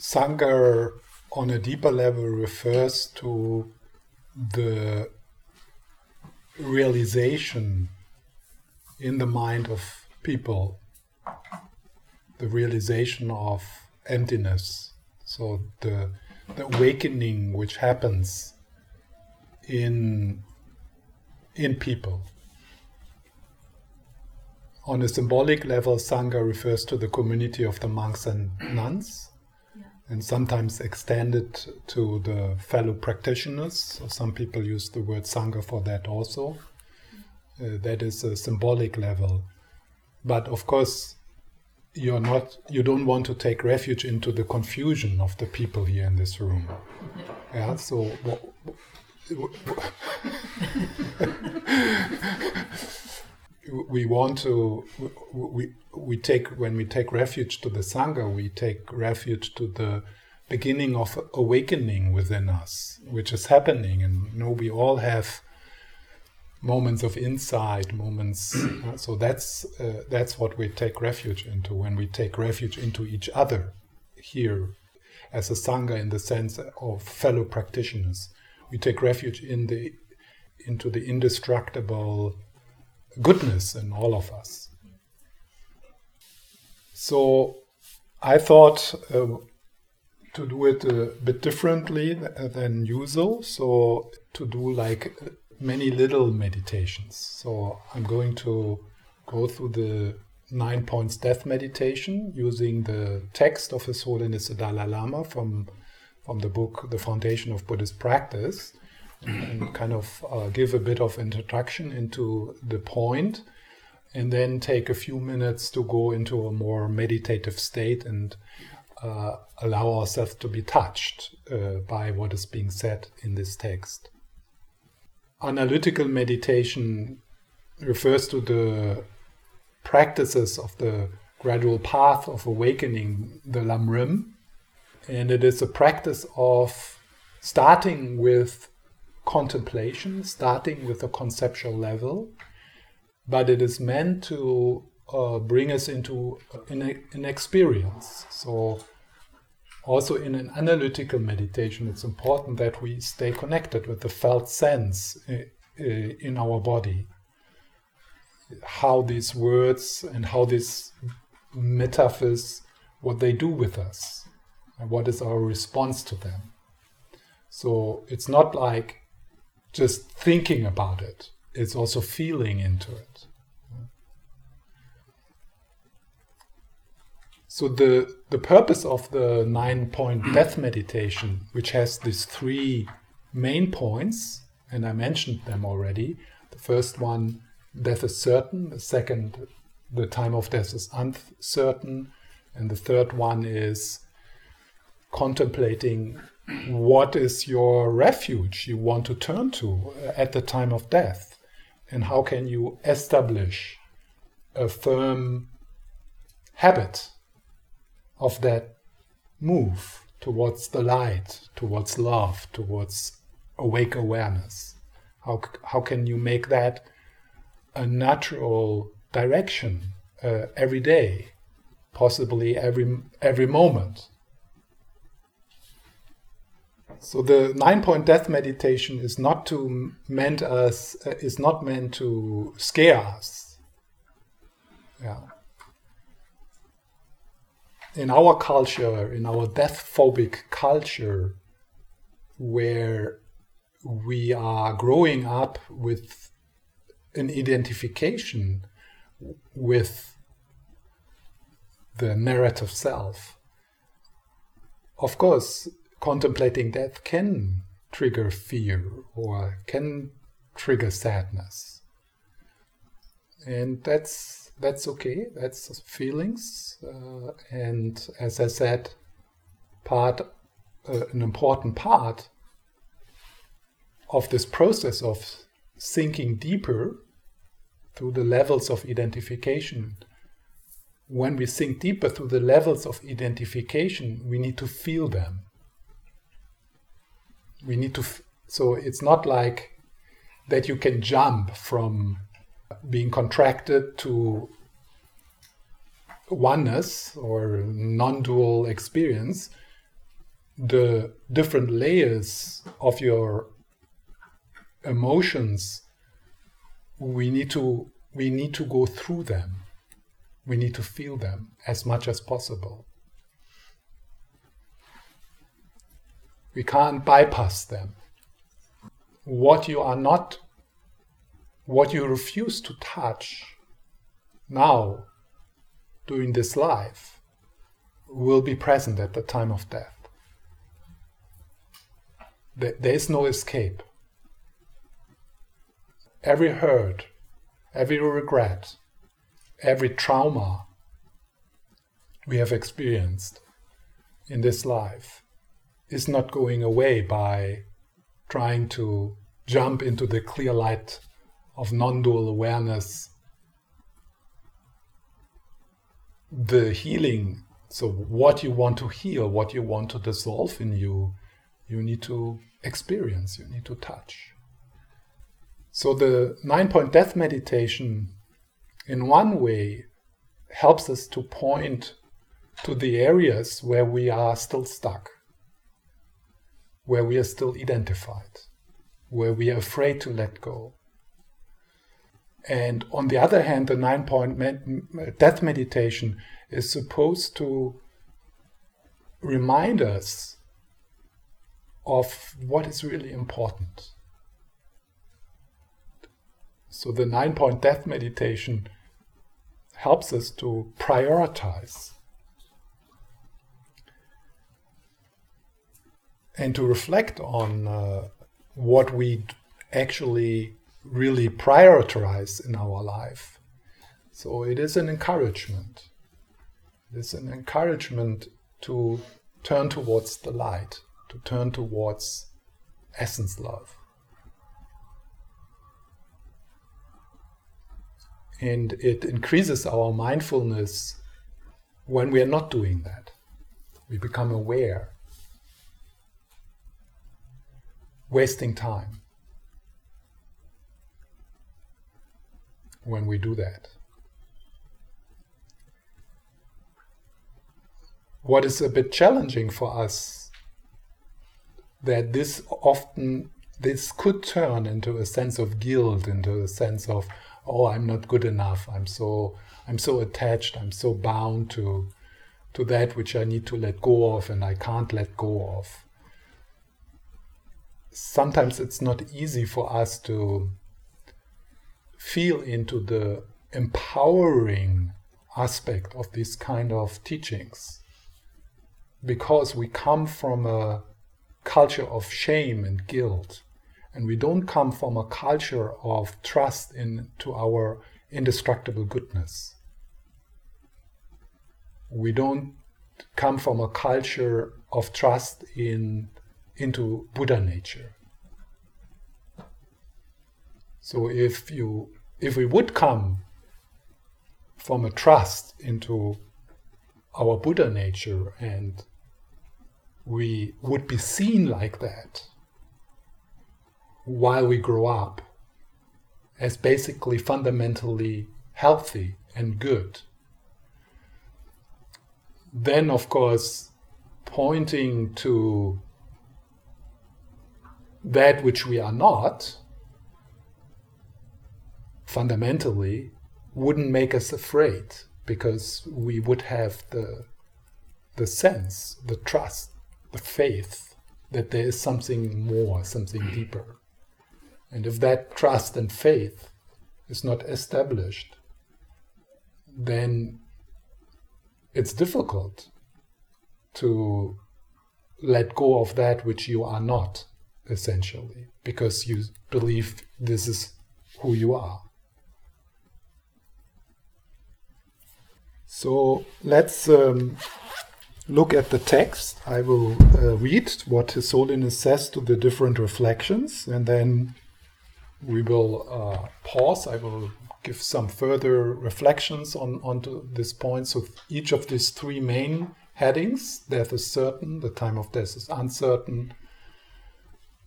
Sangha on a deeper level refers to the realization in the mind of people, the realization of emptiness. So the, the awakening which happens in in people. On a symbolic level, Sangha refers to the community of the monks and nuns. And sometimes extended to the fellow practitioners. So some people use the word Sangha for that also. Uh, that is a symbolic level. But of course, you're not you don't want to take refuge into the confusion of the people here in this room yeah so we want to we we take when we take refuge to the sangha we take refuge to the beginning of awakening within us which is happening. And you know we all have moments of insight moments uh, so that's uh, that's what we take refuge into when we take refuge into each other here as a sangha in the sense of fellow practitioners. We take refuge in the into the indestructible goodness in all of us. So I thought uh, to do it a bit differently than usual. So to do like many little meditations. So I'm going to go through the nine points death meditation using the text of His Holiness the Dalai Lama from from the book The Foundation of Buddhist Practice and kind of uh, give a bit of introduction into the point and then take a few minutes to go into a more meditative state and uh, allow ourselves to be touched uh, by what is being said in this text. Analytical meditation refers to the practices of the gradual path of awakening, the Lamrim, and it is a practice of starting with contemplation, starting with a conceptual level, but it is meant to uh, bring us into an, an experience. So, also in an analytical meditation, it's important that we stay connected with the felt sense in our body. How these words and how these metaphors, what they do with us, and what is our response to them. So it's not like just thinking about it, it's also feeling into it. So the the purpose of the nine point death meditation, which has these three main points, and I mentioned them already. The first one, death is certain. The second, the time of death is uncertain, and the third one is contemplating what is your refuge you want to turn to at the time of death? And how can you establish a firm habit of that move towards the light, towards love, towards awake awareness? How, how can you make that a natural direction uh, every day, possibly every, every moment? So the nine point death meditation is not to meant us uh, is not meant to scare us. Yeah. In our culture, in our death phobic culture, where we are growing up with an identification with the narrative self. Of course, contemplating death can trigger fear or can trigger sadness. And that's that's okay. That's feelings, uh, and as I said, part uh, an important part of this process of sinking deeper through the levels of identification. When we sink deeper through the levels of identification, we need to feel them we need to f- so it's not like that you can jump from being contracted to oneness or non-dual experience. The different layers of your emotions we need to we need to go through them. We need to feel them as much as possible we can't bypass them. What you are not what you refuse to touch now during this life will be present at the time of death. There is no escape. Every hurt, every regret, every trauma we have experienced in this life is not going away by trying to jump into the clear light of non dual awareness. The healing, so what you want to heal, what you want to dissolve in you, you need to experience, you need to touch. So the nine point death meditation, in one way, helps us to point to the areas where we are still stuck, where we are still identified, where we are afraid to let go. And on the other hand, the nine point med- death meditation is supposed to remind us of what is really important so the nine point death meditation helps us to prioritize and to reflect on uh, what we actually really prioritize in our life. So it is an encouragement. It is an encouragement to turn towards the light, to turn towards essence love. And it increases our mindfulness when we are not doing that. We become aware. Wasting time when we do that. What is a bit challenging for us that this often this could turn into a sense of guilt, into a sense of oh i'm not good enough. I'm so i'm so attached. I'm so bound to to that which i need to let go of and i can't let go of sometimes it's not easy for us to feel into the empowering aspect of this kind of teachings because we come from a culture of shame and guilt and we don't come from a culture of trust into our indestructible goodness. We don't come from a culture of trust in into Buddha nature. So if you if we would come from a trust into our Buddha nature and we would be seen like that, while we grow up as basically fundamentally healthy and good. Then, of course, pointing to that which we are not fundamentally wouldn't make us afraid because we would have the the sense, the trust, the faith that there is something more, something deeper. And if that trust and faith is not established, then it's difficult to let go of that which you are not, essentially, because you believe this is who you are. So let's um, look at the text. I will uh, read what His Holiness says to the different reflections, and then we will uh, pause. I will give some further reflections on onto this point. So each of these three main headings: death is certain, the time of death is uncertain.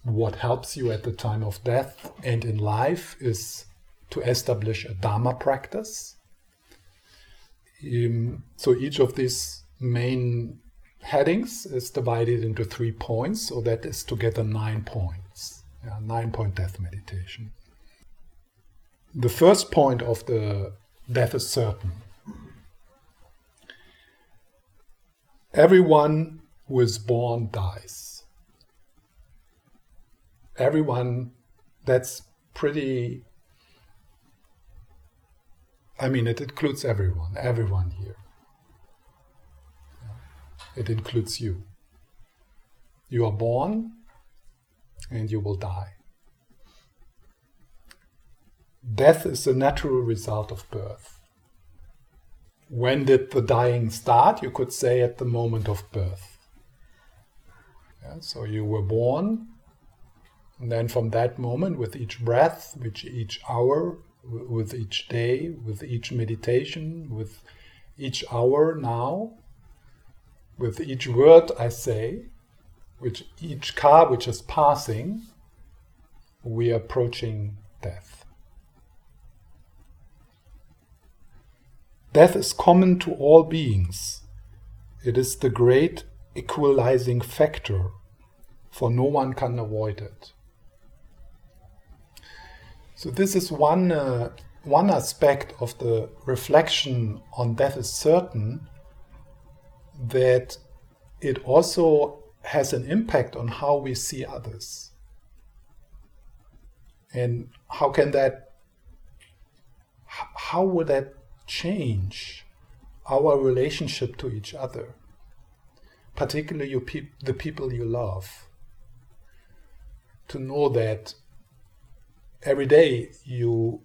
What helps you at the time of death and in life is to establish a dharma practice. Um, so each of these main headings is divided into three points, so that is together nine points. Yeah, nine point death meditation. The first point of the death is certain. Everyone who is born dies. Everyone, that's pretty. I mean, it includes everyone, everyone here. It includes you. You are born and you will die. Death is the natural result of birth. When did the dying start? You could say at the moment of birth. Yeah, so you were born, and then from that moment, with each breath, with each hour, with each day, with each meditation, with each hour now, with each word I say, with each car which is passing, we are approaching death. Death is common to all beings. It is the great equalizing factor, for no one can avoid it. So, this is one, uh, one aspect of the reflection on death is certain that it also has an impact on how we see others. And how can that, how would that change our relationship to each other? Particularly you the people you love. To know that every day you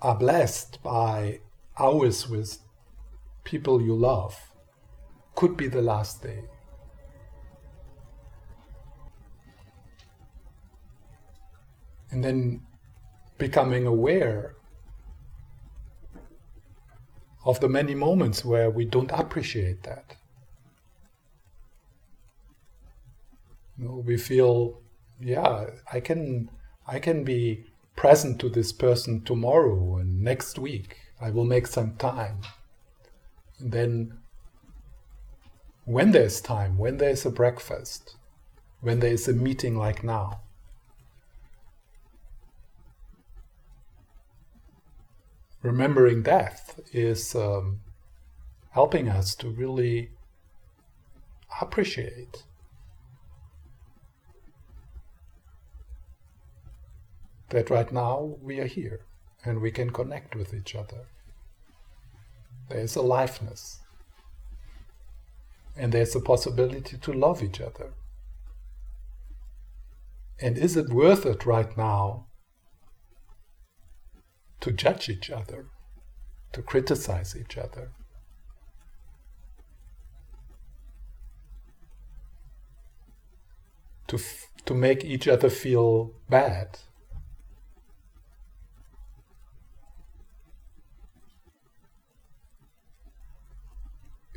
are blessed by hours with people you love could be the last day. And then becoming aware of the many moments where we don't appreciate that. You know, we feel, yeah, I can, I can be present to this person tomorrow and next week. I will make some time. And then when there's time, when there's a breakfast, when there's a meeting like now. Remembering death is um, helping us to really appreciate that right now we are here and we can connect with each other. There is aliveness and there's a possibility to love each other. And is it worth it right now to judge each other, to criticize each other? To, f- to make each other feel bad?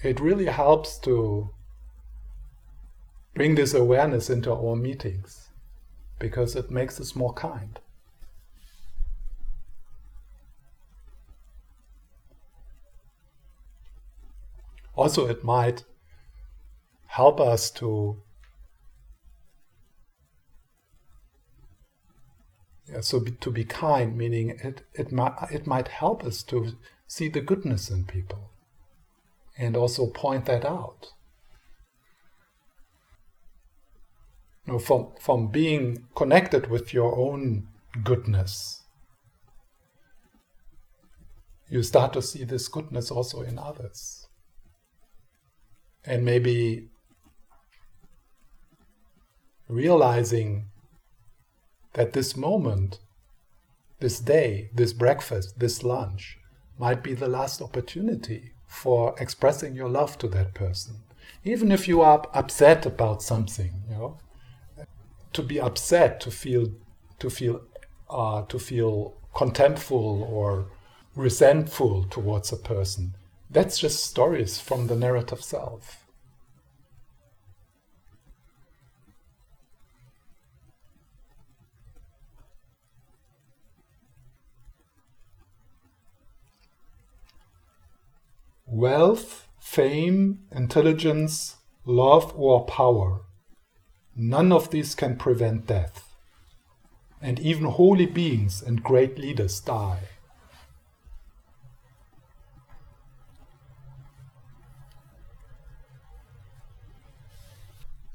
It really helps to bring this awareness into our meetings because it makes us more kind. Also, it might help us to yeah, so be, to be kind, meaning it it might it might help us to see the goodness in people and also point that out. You know, from, from being connected with your own goodness, you start to see this goodness also in others. And maybe realizing that this moment, this day, this breakfast, this lunch might be the last opportunity for expressing your love to that person. Even if you are upset about something, you know, to be upset, to feel, to feel, uh, to feel contemptful or resentful towards a person, that's just stories from the narrative self. Wealth, fame, intelligence, love, or power. None of these can prevent death. And even holy beings and great leaders die.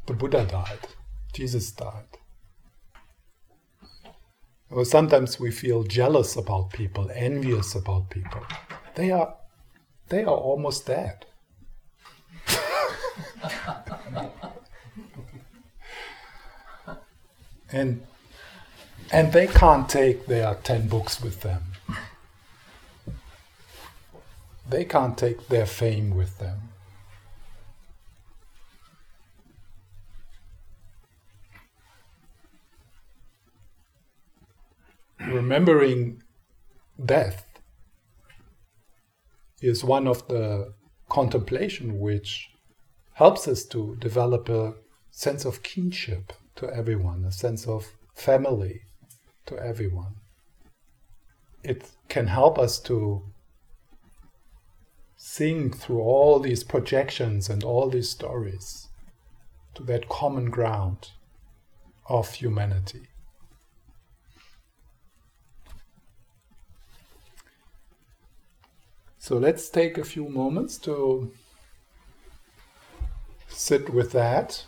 The Buddha died. Jesus died. Or sometimes we feel jealous about people, envious about people. They are, they are almost dead. and and they can't take their 10 books with them. They can't take their fame with them. remembering death is one of the contemplation which helps us to develop a sense of kinship to everyone, a sense of family to everyone. It can help us to sing through all these projections and all these stories to that common ground of humanity. So let's take a few moments to sit with that.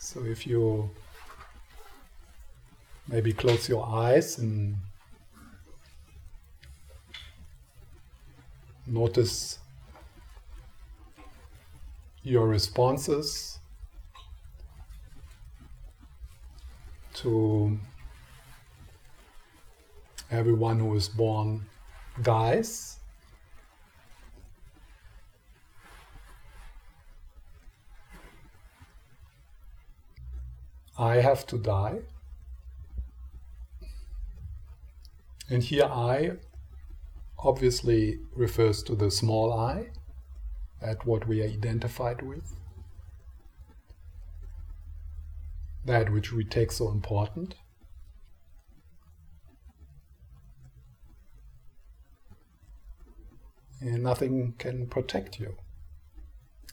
So if you maybe close your eyes and notice your responses to everyone who is born dies. I have to die. And here I obviously refers to the small I, at what we are identified with, that which we take so important. And nothing can protect you.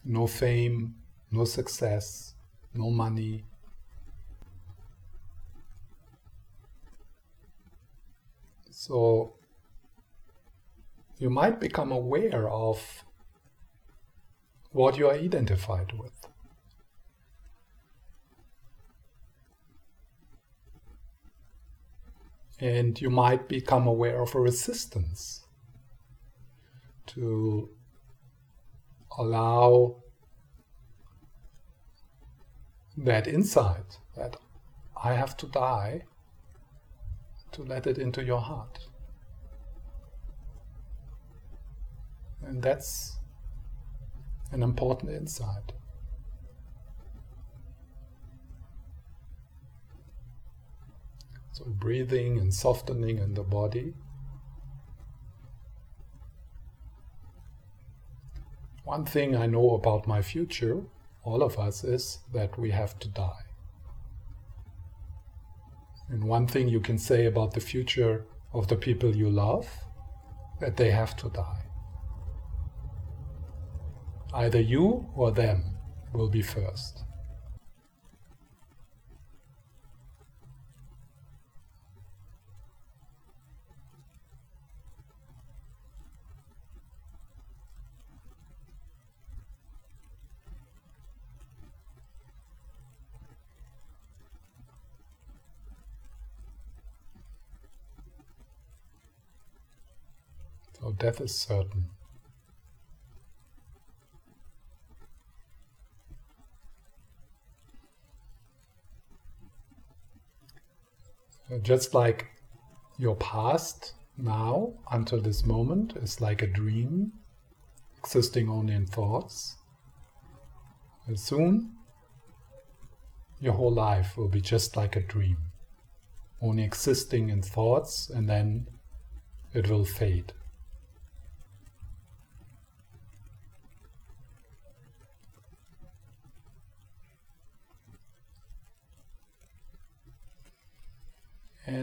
No fame, no success, no money. So you might become aware of what you are identified with. And you might become aware of a resistance to allow that insight that I have to die to let it into your heart. And that's an important insight. So, breathing and softening in the body. One thing I know about my future, all of us, is that we have to die. And one thing you can say about the future of the people you love, that they have to die. Either you or them will be first. So death is certain. Just like your past now until this moment is like a dream existing only in thoughts. And soon your whole life will be just like a dream, only existing in thoughts and then it will fade.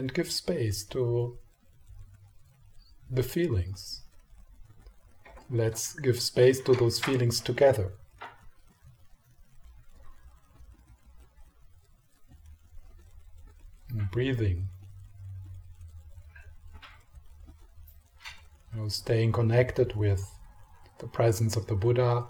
And give space to the feelings let's give space to those feelings together. And breathing. You know, staying connected with the presence of the Buddha.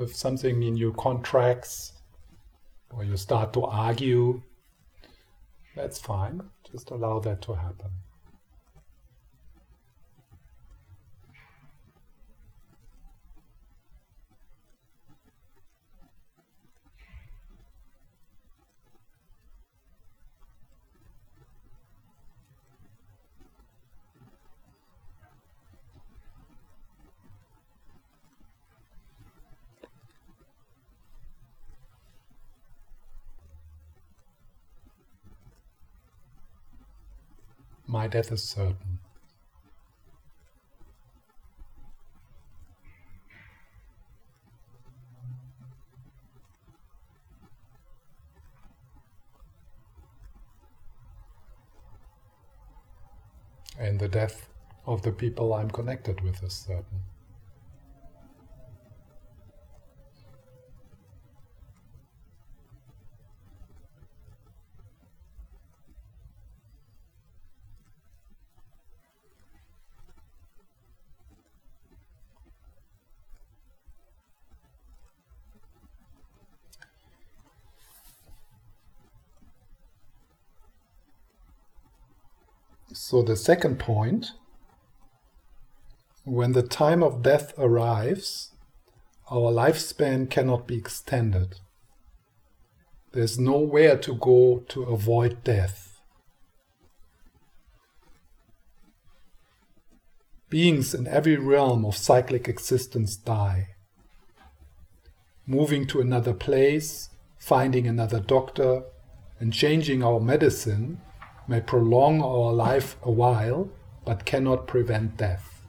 If something in you contracts or you start to argue, that's fine. Just allow that to happen. My death is certain. And the death of the people I'm connected with is certain. So the second point, when the time of death arrives, our lifespan cannot be extended. There's nowhere to go to avoid death. Beings in every realm of cyclic existence die. Moving to another place, finding another doctor, and changing our medicine may prolong our life a while, but cannot prevent death.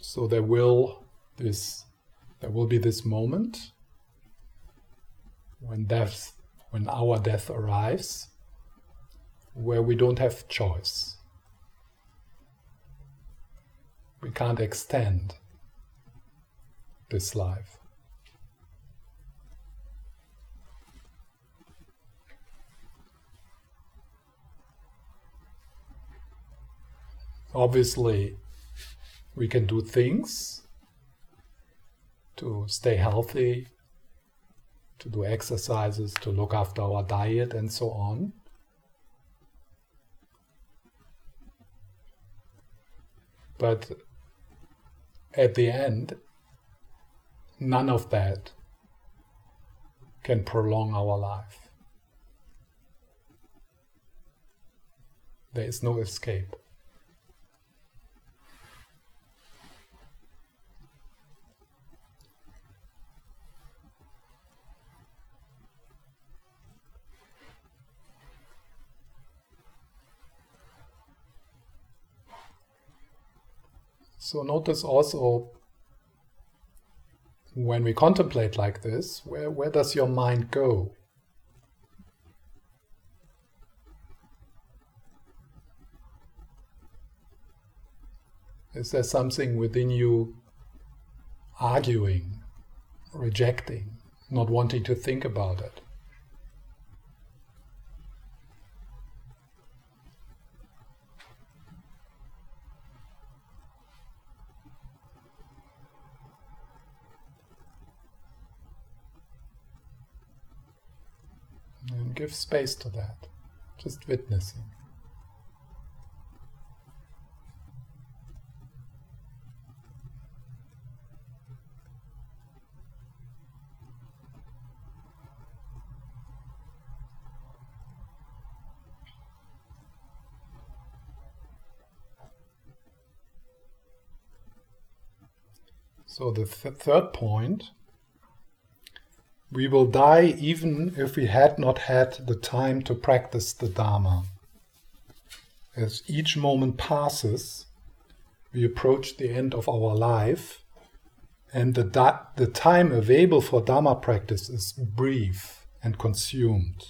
So there will this there will be this moment when death when our death arrives where we don't have choice. We can't extend this life. Obviously, we can do things to stay healthy, to do exercises, to look after our diet, and so on. But at the end, none of that can prolong our life. There is no escape. So notice also when we contemplate like this, where, where does your mind go? Is there something within you arguing, rejecting, not wanting to think about it? Give space to that, just witnessing. So the th- third point we will die even if we had not had the time to practice the Dharma. As each moment passes, we approach the end of our life, and the, da- the time available for Dharma practice is brief and consumed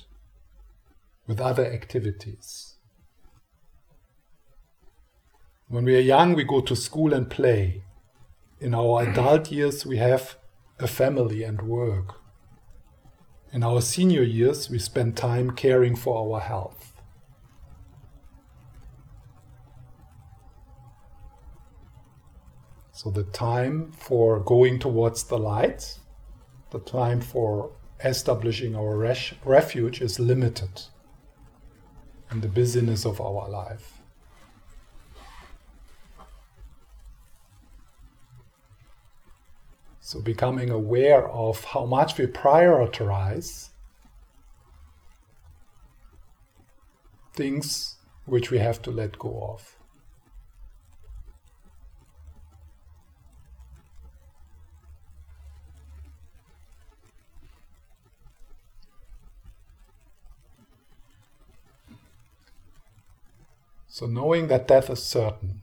with other activities. When we are young, we go to school and play. In our adult years, we have a family and work. In our senior years, we spend time caring for our health. So, the time for going towards the light, the time for establishing our refuge is limited in the busyness of our life. So, becoming aware of how much we prioritize things which we have to let go of. So, knowing that death is certain,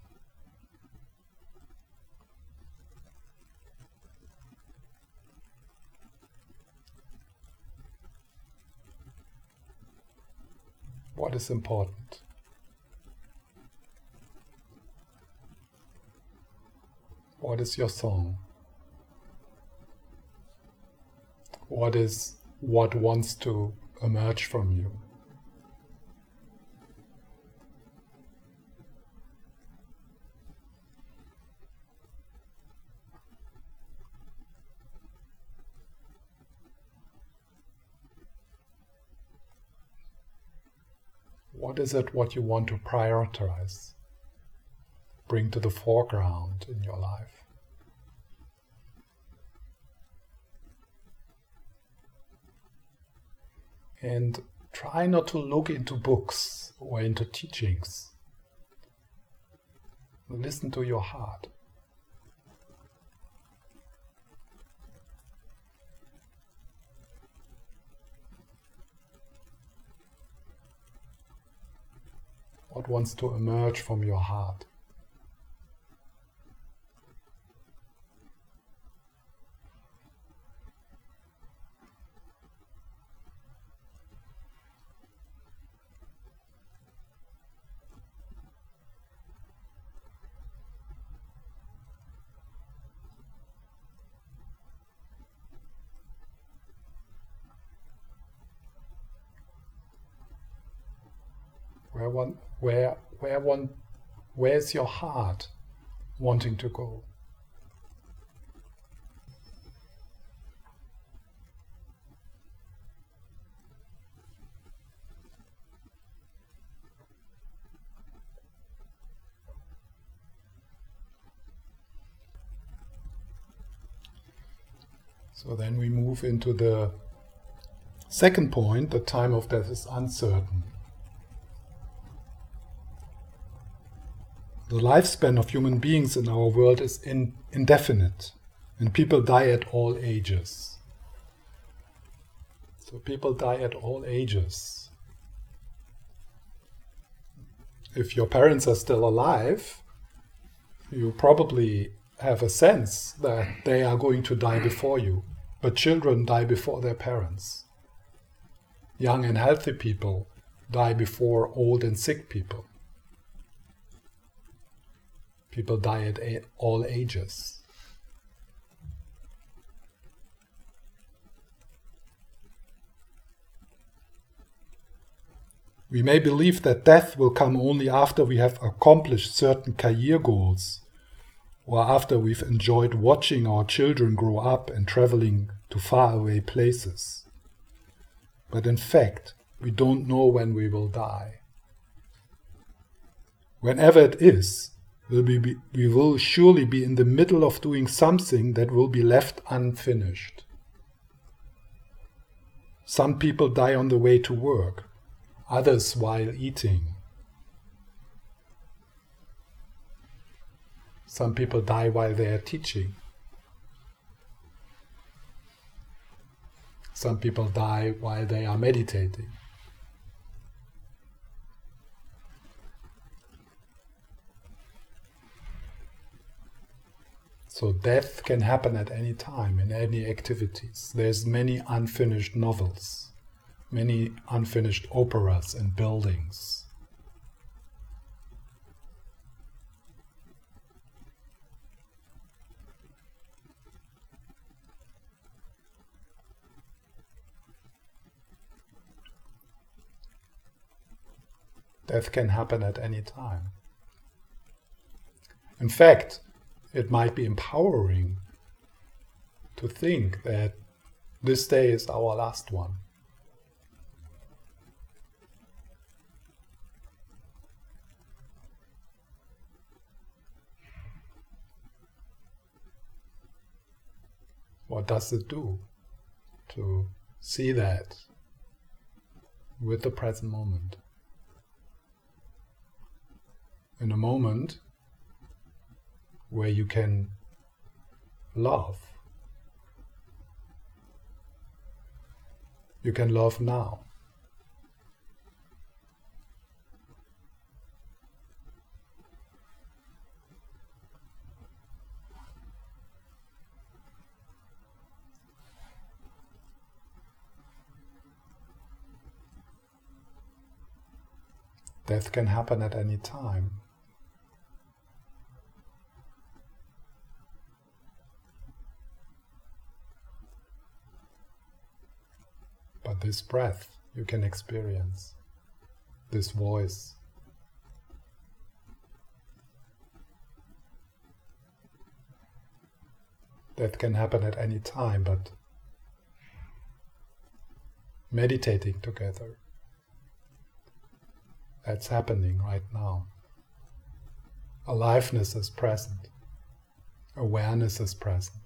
what is important. What is your song? What is what wants to emerge from you? What is it what you want to prioritize? Bring to the foreground in your life. And try not to look into books or into teachings. Listen to your heart. What wants to emerge from your heart. where one where where one where's your heart wanting to go So then we move into the second point the time of death is uncertain. The lifespan of human beings in our world is in, indefinite, and people die at all ages. So people die at all ages. If your parents are still alive, you probably have a sense that they are going to die before you. But children die before their parents. Young and healthy people die before old and sick people. People die at all ages. We may believe that death will come only after we have accomplished certain career goals, or after we've enjoyed watching our children grow up and traveling to faraway places. But in fact, we don't know when we will die. Whenever it is, will be, we will surely be in the middle of doing something that will be left unfinished. Some people die on the way to work, others while eating. Some people die while they are teaching. Some people die while they are meditating. So death can happen at any time in any activities. There's many unfinished novels, many unfinished operas and buildings. Death can happen at any time. In fact, it might be empowering to think that this day is our last one. What does it do to see that with the present moment? In a moment where you can love. You can love now. Death can happen at any time. But this breath you can experience, this voice. That can happen at any time, but meditating together, that's happening right now. Aliveness is present, awareness is present.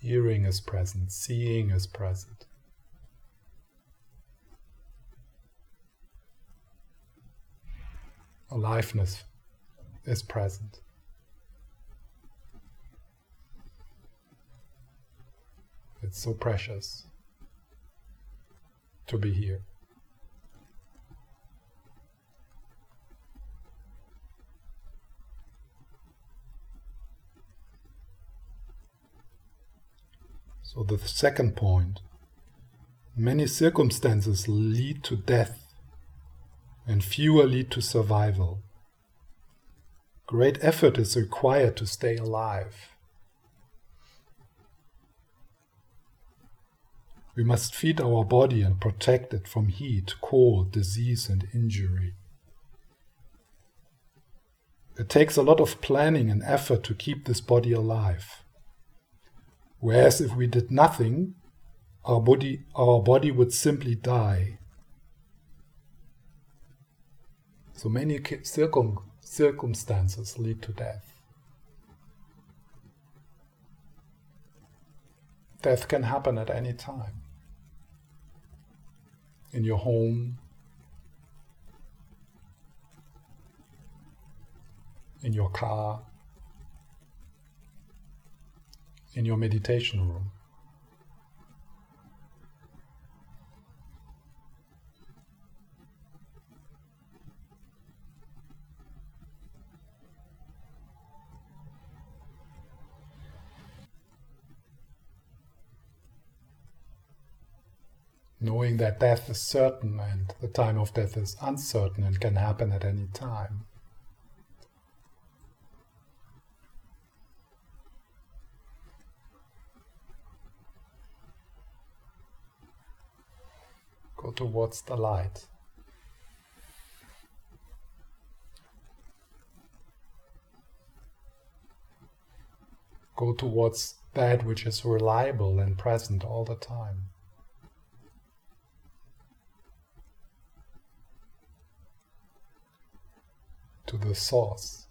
Hearing is present, seeing is present. Aliveness is present. It's so precious to be here. So, the second point many circumstances lead to death, and fewer lead to survival. Great effort is required to stay alive. We must feed our body and protect it from heat, cold, disease, and injury. It takes a lot of planning and effort to keep this body alive. Whereas if we did nothing, our body, our body would simply die. So many circum, circumstances lead to death. Death can happen at any time. In your home, in your car, in your meditation room. Knowing that death is certain and the time of death is uncertain and can happen at any time. Go towards the light. Go towards that which is reliable and present all the time. To the source,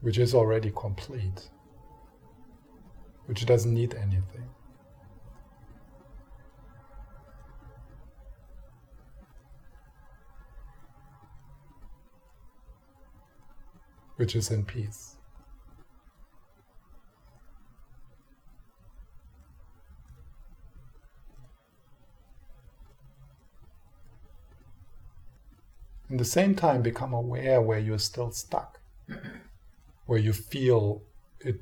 which is already complete, which doesn't need anything. which is in peace. In the same time, become aware where you're still stuck, where you feel it,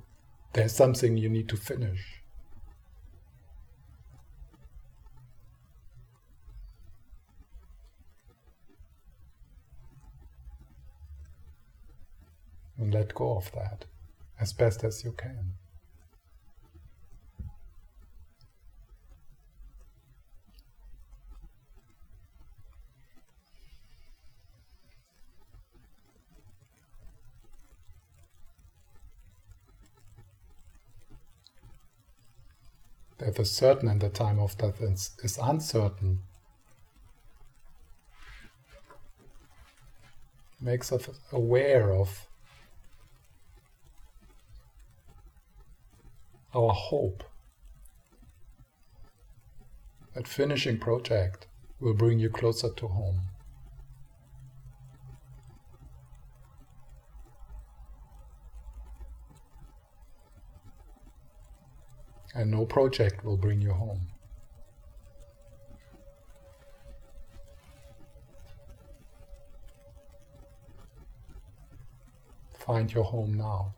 there's something you need to finish. Let go of that as best as you can. that the certain and the time of death is, is uncertain makes us aware of our hope that finishing project will bring you closer to home. and no project will bring you home. Find your home now.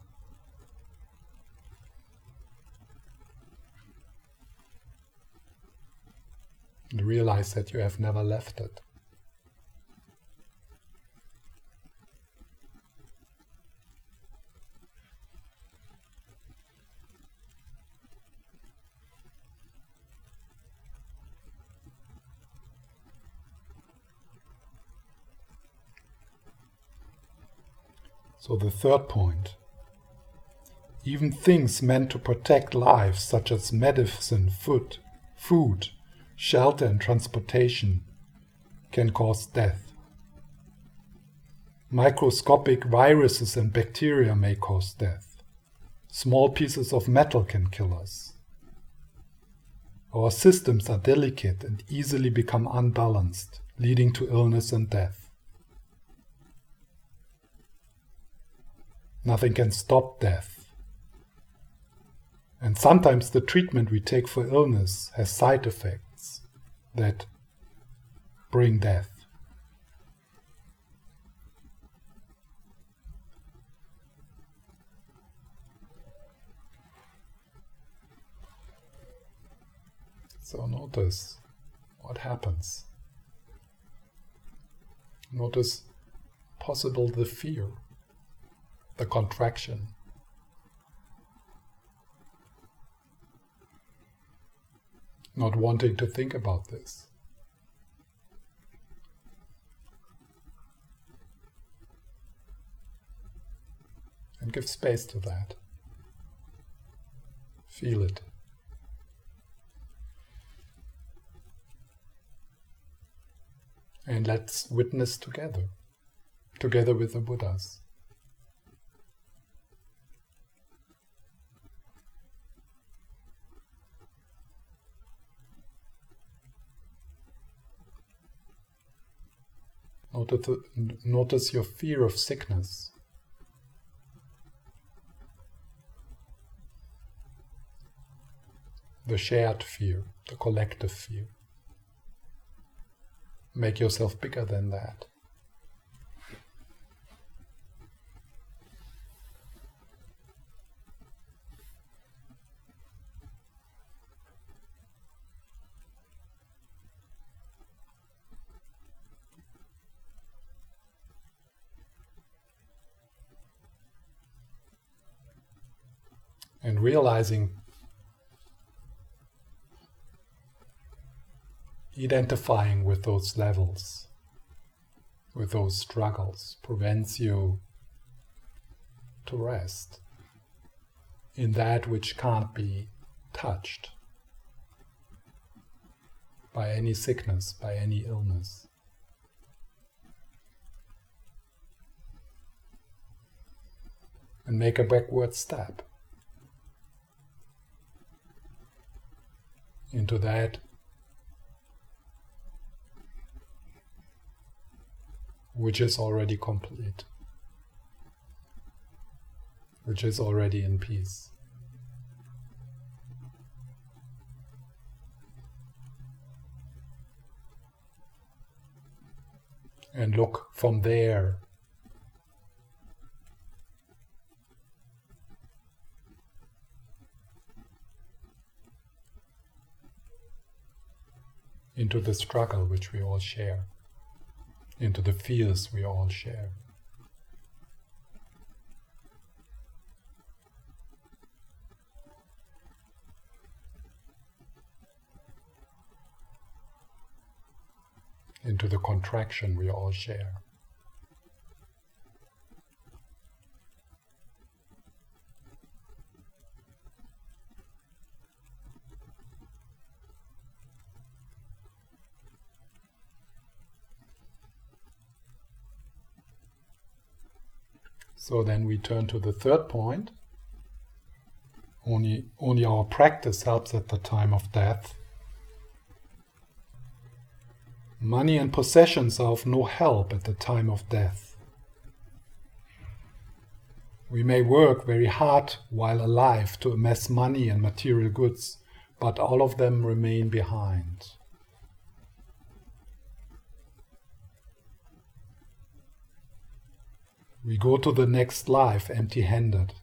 And realize that you have never left it. So, the third point even things meant to protect lives, such as medicine, food, food, shelter, and transportation, can cause death. Microscopic viruses and bacteria may cause death. Small pieces of metal can kill us. Our systems are delicate and easily become unbalanced, leading to illness and death. Nothing can stop death. And sometimes the treatment we take for illness has side effects that bring death. So notice what happens. Notice possible the fear the contraction. Not wanting to think about this. And give space to that. Feel it. And let's witness together, together with the Buddhas. Notice your fear of sickness. The shared fear, the collective fear. Make yourself bigger than that. and realizing, identifying with those levels, with those struggles, prevents you to rest in that which can't be touched by any sickness, by any illness. And make a backward step. Into that which is already complete, which is already in peace. and look from there. Into the struggle which we all share, into the fears we all share. into the contraction we all share. So then we turn to the third point. Only, only our practice helps at the time of death. Money and possessions are of no help at the time of death. We may work very hard while alive to amass money and material goods, but all of them remain behind. We go to the next life empty handed.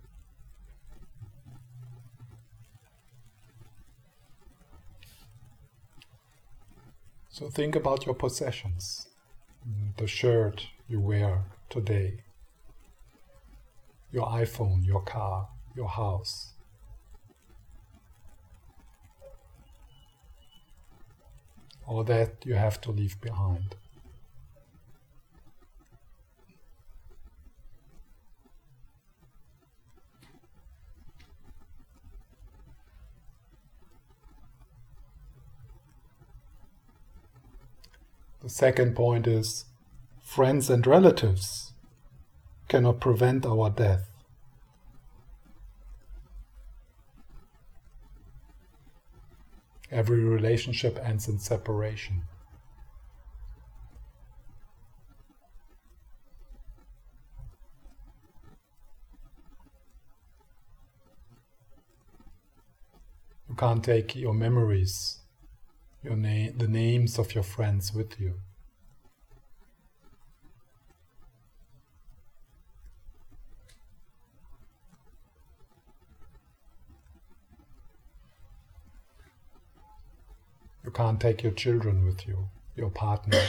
So think about your possessions, the shirt you wear today, your iPhone, your car, your house. All that you have to leave behind. The second point is friends and relatives cannot prevent our death. Every relationship ends in separation. You can't take your memories your name, the names of your friends with you. You can't take your children with you, your partner,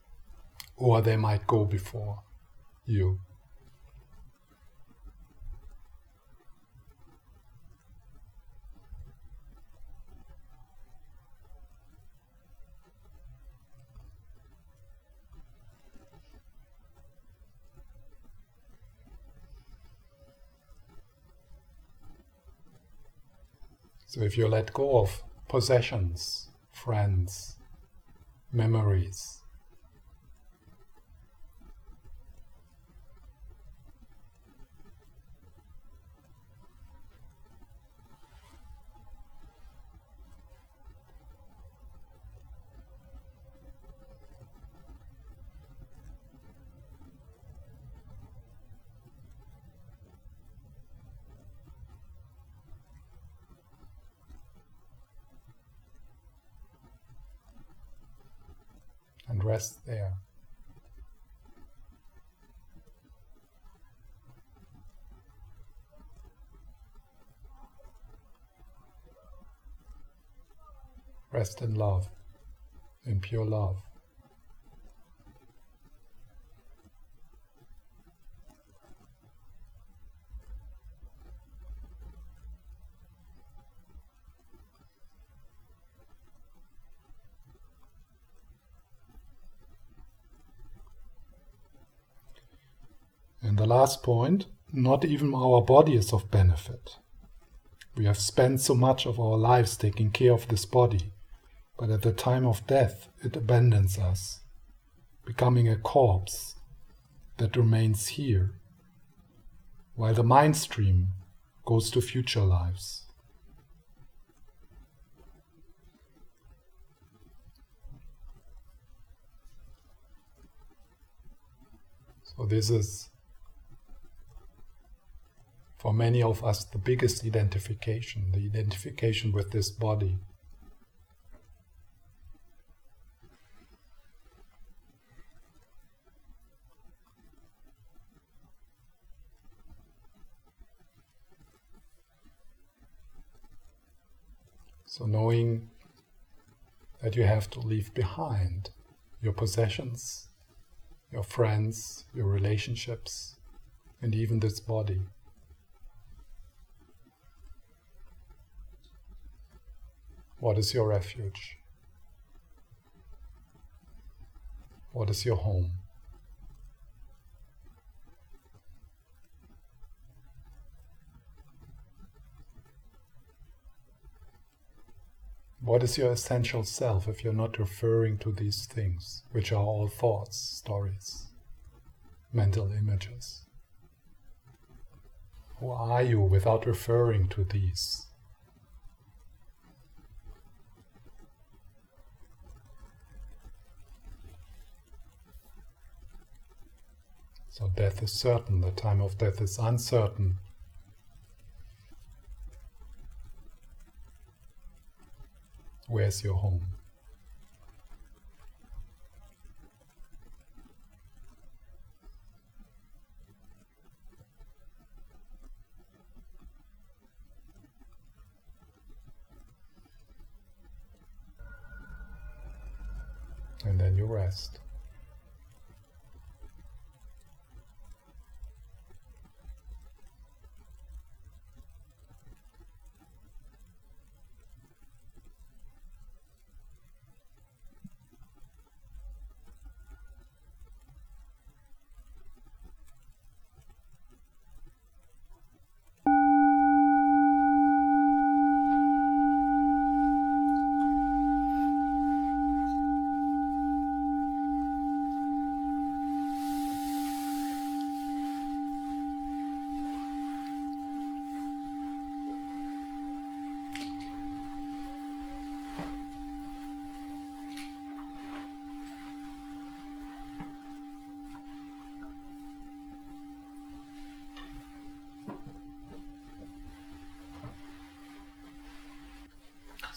or they might go before you. So if you let go of possessions, friends, memories, and rest there. Rest in love, in pure love. the last point, not even our body is of benefit. We have spent so much of our lives taking care of this body, but at the time of death it abandons us, becoming a corpse that remains here, while the mind stream goes to future lives. So, this is for many of us the biggest identification, the identification with this body. So, knowing that you have to leave behind your possessions, your friends, your relationships, and even this body. What is your refuge? What is your home? What is your essential self if you're not referring to these things, which are all thoughts, stories, mental images? Who are you without referring to these? So death is certain, the time of death is uncertain. Where's your home? And then you rest.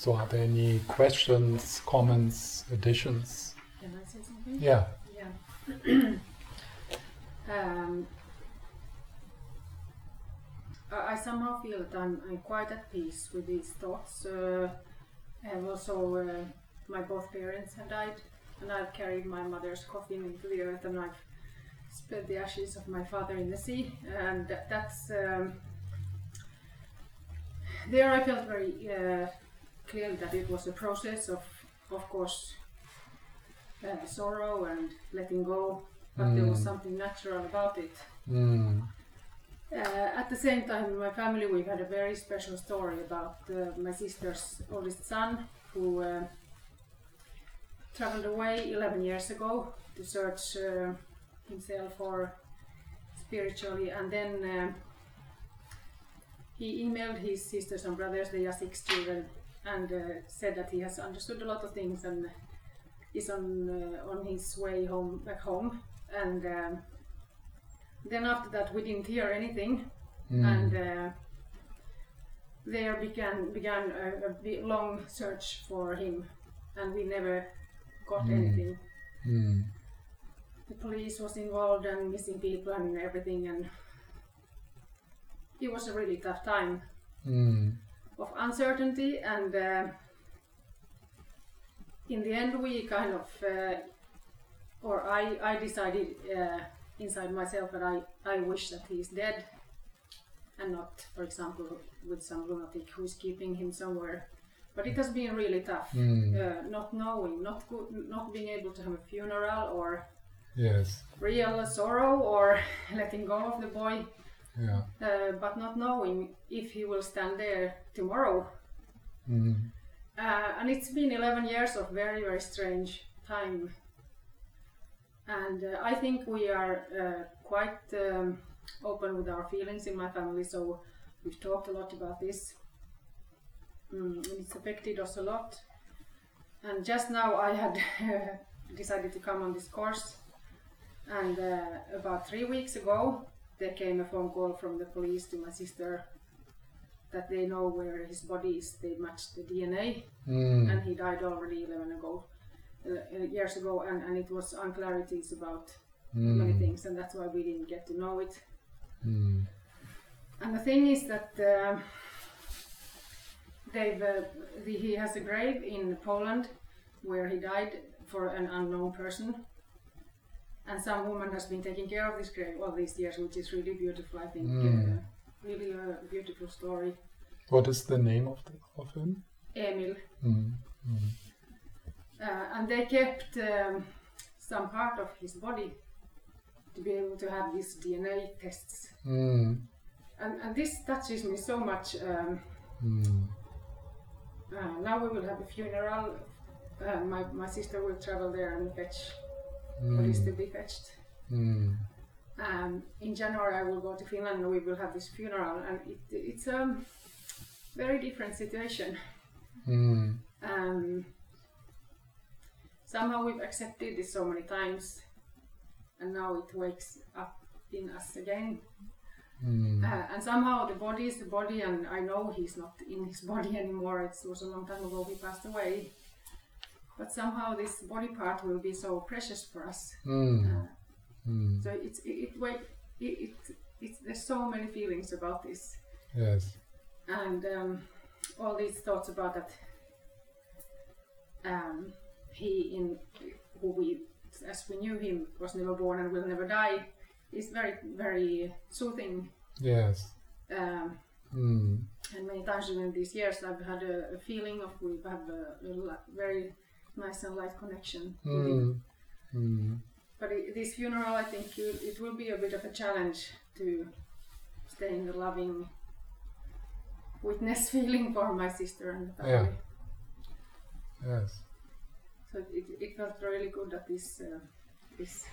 So, are there any questions, comments, additions? Can I say something? Yeah. Yeah. um, I somehow feel that I'm, I'm quite at peace with these thoughts. Uh, and also, uh, my both parents have died, and I've carried my mother's coffin into the earth, and I've spread the ashes of my father in the sea, and that, that's. Um, there, I felt very uh, clearly that it was a process of, of course, uh, sorrow and letting go, but there was Mm. something natural about it. Mm. Uh, at the same time, in my family, we've had a very special story about uh, my sister's oldest son who uh, traveled away 11 years ago to search uh, himself for spiritually, and then um he emailed his sisters and brothers, they are six children, and uh, said that he has understood a lot of things and is on uh, on his way home back home, and. Um, then after that we didn't hear anything Mm. and uh, there began began a, a long search for him and we never got Mm. anything Mm. the police was involved and missing people and everything and it was a really tough time Mm. Of uncertainty and uh, in the end we kind of uh, or I, I decided uh, inside myself that I, I wish that he's dead and not for example with some lunatic who's keeping him somewhere but it has been really tough Mm. uh, not knowing not go- not being able to have a funeral or Yes. real sorrow or letting go of the boy Yeah. uh, but not knowing if he will stand there tomorrow Mm. Uh, and it's been 11 years of very, very strange time. And uh, I think we are uh, quite um, open with our feelings in my family, so we've talked a lot about this. Mm, and it's affected us a lot. And just now I had decided to come on this course, and uh, about three weeks ago there came a phone call from the police to my sister that they know where his body is. They matched the DNA, Mm. and he died already 11 ago, uh, uh, years ago, and, and it was unclarities about many Mm. things, and that's why we didn't get to know it. Mm. And the thing is that uh, they've uh, the, he has a grave in Poland where he died for an unknown person, and some woman has been taking care of this grave all these years, which is really beautiful. I think Mm. uh, really a beautiful story. What is the name of the, of him? Emil, Mm. Mm. uh, and they kept um, some part of his body to be able to have these DNA tests. Mm. And, and this touches me so much. Um, Mm. uh, now we will have a funeral. Uh, my, my sister will travel there and fetch what is to Mm. be fetched. Mm. Um, in January, I will go to Finland and we will have this funeral, and it, it's a very different situation. Mm. Um, somehow we've accepted this so many times, and now it wakes up in us again. Mm. Uh, and somehow the body is the body, and I know he's not in his body anymore. It was a long time ago he passed away. But somehow this body part will be so precious for us. Mm. Uh, Mm. so it's it, it it, it it's there's so many feelings about this, Yes. and um, all these thoughts about that. Um, he in who we as we knew him was never born and will never die is very very soothing. Yes. Um, Mm. And many times during these years, I've had a, a feeling of we have a, a very nice and light connection. Mm. Mm. But i this funeral, I think it, it will be a bit of a challenge to stay in the loving witness feeling for my sister and the family. Yeah. Yes. So it, it felt really good that this uh, this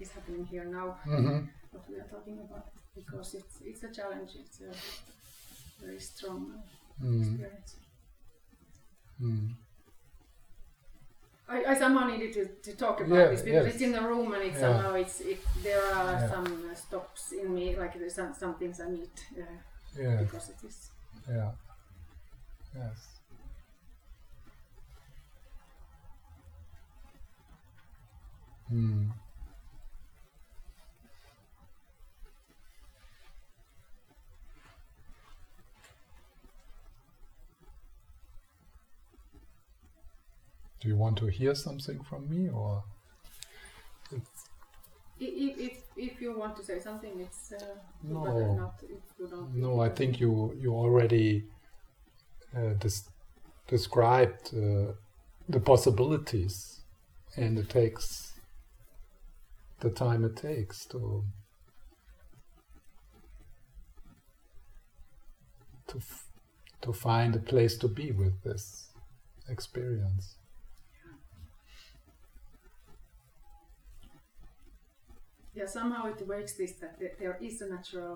is happening here now. Mm-hmm. What we are talking about because it's it's a challenge. It's a very strong Mm. experience. Mm. I, I somehow needed to, to talk about Yeah, this because yes. it's in the room and it's Yeah. somehow it's it, there are Yeah. some uh, stops in me like there's some, some things I need uh, Yes. because it is Yeah. Yes. Hmm. Do you want to hear something from me, or if, if, if you want to say something it's uh, No. not no? I think you you already uh, des- described uh, the possibilities, and it takes the time it takes to to f- to find a place to be with this experience. Yeah somehow it works this that there, is a natural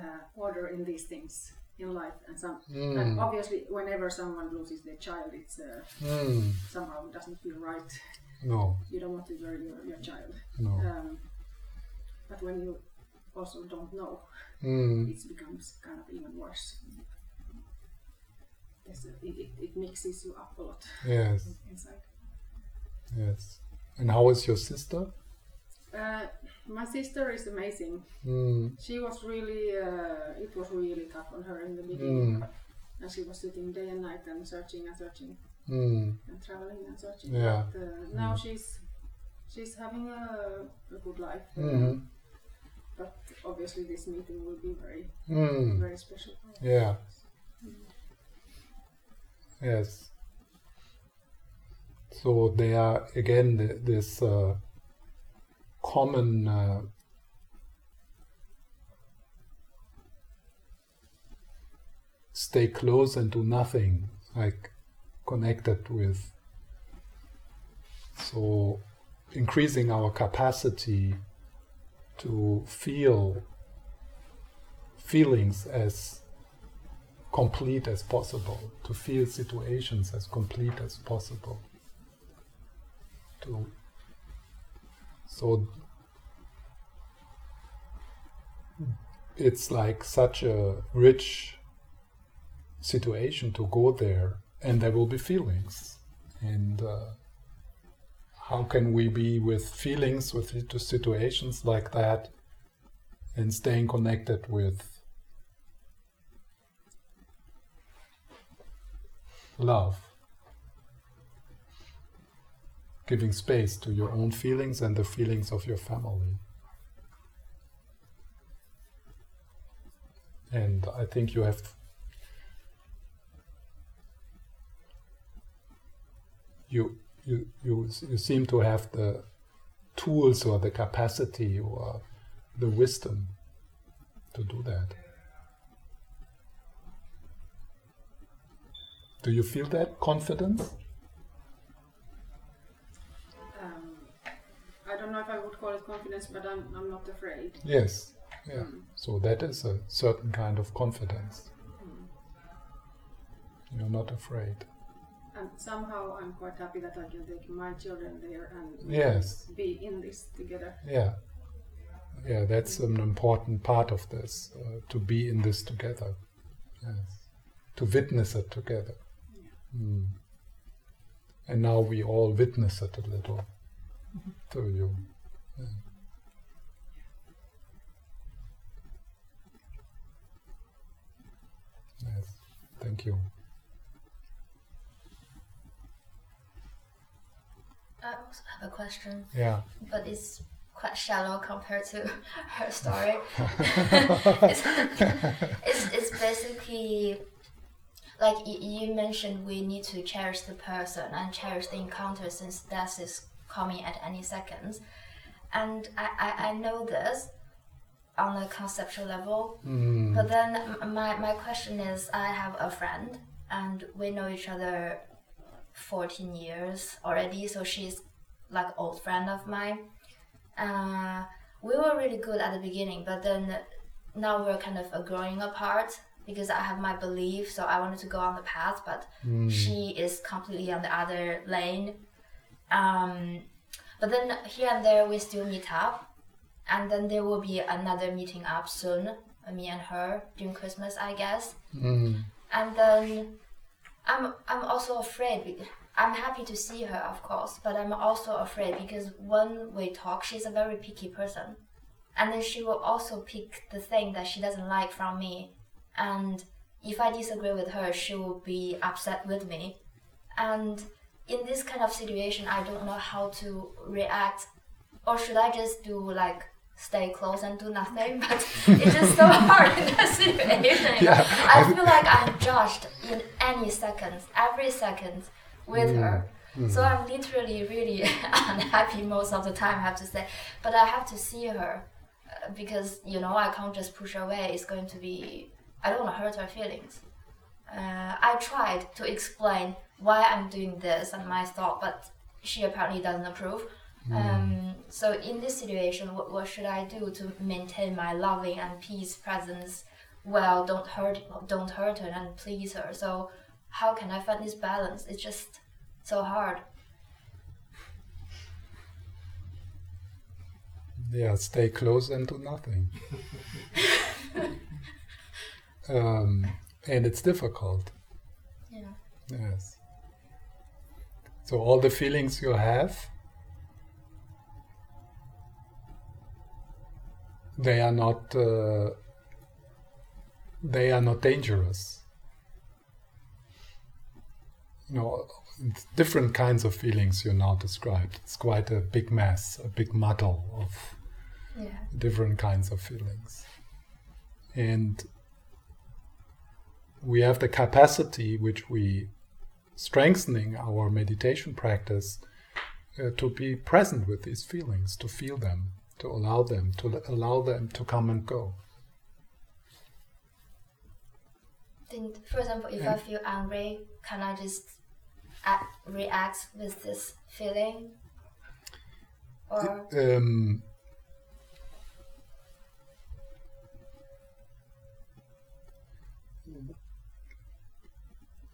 uh, order in these things in life and some and Mm. obviously whenever someone loses their child it's uh, Mm. somehow doesn't feel right No, you don't want to bury your, your child no. Um, but when you also don't know, Mm. it becomes kind of even worse. A- it, it, it mixes you up a lot Yes, inside. yes. And how is your sister? Uh, my sister is amazing. Mm. She was really, uh, it was really tough on her in the beginning. Mm. And she was sitting day and night and searching and searching Mm. and traveling and searching. Yeah. But uh, now Mm. she's she's having a, a good life. Uh, Mm. But obviously, this meeting will be very, Mm. very special. Yeah. Yes. So they are again th- this uh, common uh, stay close and do nothing, like connected with. So increasing our capacity to feel feelings as complete as possible, to feel situations as complete as possible. To so it's like such a rich situation to go there, and there will be feelings. And uh, how can we be with feelings, with situations like that, and staying connected with love. Giving space to your own feelings and the feelings of your family. And I think you have you you you you seem to have the tools or the capacity or the wisdom to do that. Do you feel that confidence? Um, I don't know if I would call it confidence, but I'm, I'm not afraid. Yes. Yeah. So that is a certain kind of confidence. You're not afraid. And somehow I'm quite happy that I can take my children there and Yes. be in this together. Yeah. Yeah, that's an important part of this, uh, to be in this together. Yes. To witness it together. Mm. And now we all witness it a little to you. Yes, thank you. I also have a question, Yeah. but it's quite shallow compared to her story. it's, it's, it's basically like you mentioned, we need to cherish the person and cherish the encounter since that is coming at any second. And I, I, I know this on a conceptual level, Mm. but then my, my question is I have a friend and we know each other 14 years already, so she's like old friend of mine. Uh, we were really good at the beginning, but then now we're kind of growing apart because I have my belief, so I wanted to go on the path, but she is completely on the other lane. Um, but then here and there we still meet up, and then there will be another meeting up soon, me and her during Christmas, I guess. Mm. And then I'm I'm also afraid. I'm happy to see her, of course, but I'm also afraid because when we talk, she's a very picky person, and then she will also pick the thing that she doesn't like from me, and if I disagree with her, she will be upset with me, and in this kind of situation, I don't know how to react, or should I just do like stay close and do nothing? But it's just so hard in that situation. Yeah, I feel like I'm judged in any second, every second with her. So I'm literally really unhappy most of the time, I have to say. But I have to see her uh, because, you know, I can't just push away. It's going to be, I don't want to hurt her feelings. Uh, I tried to explain why I'm doing this and my thought, but she apparently doesn't approve. Um, so in this situation, what, what should I do to maintain my loving and peace presence? Well, don't hurt, don't hurt her and please her. So how can I find this balance? It's just so hard. Yeah, stay close and do nothing. um, and it's difficult. Yeah. Yes. So all the feelings you have, they are not. Uh, they are not dangerous. You know, different kinds of feelings you now described. It's quite a big mess, a big muddle of Yeah. different kinds of feelings. And we have the capacity, which we strengthening our meditation practice, uh, to be present with these feelings, to feel them, to allow them, to l- allow them to come and go. Then, for example, if I feel angry, can I just act, react with this feeling? Or Um,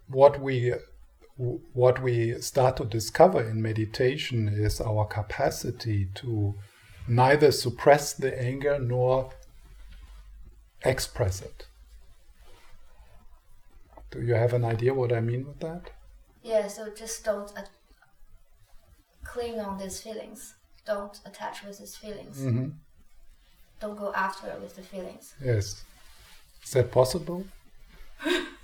what we what we start to discover in meditation is our capacity to neither suppress the anger nor express it. Do you have an idea what I mean with that? yeah, so just don't uh, cling on these feelings. Don't attach with these feelings. hmm Don't go after it with the feelings. Yes. Is that possible?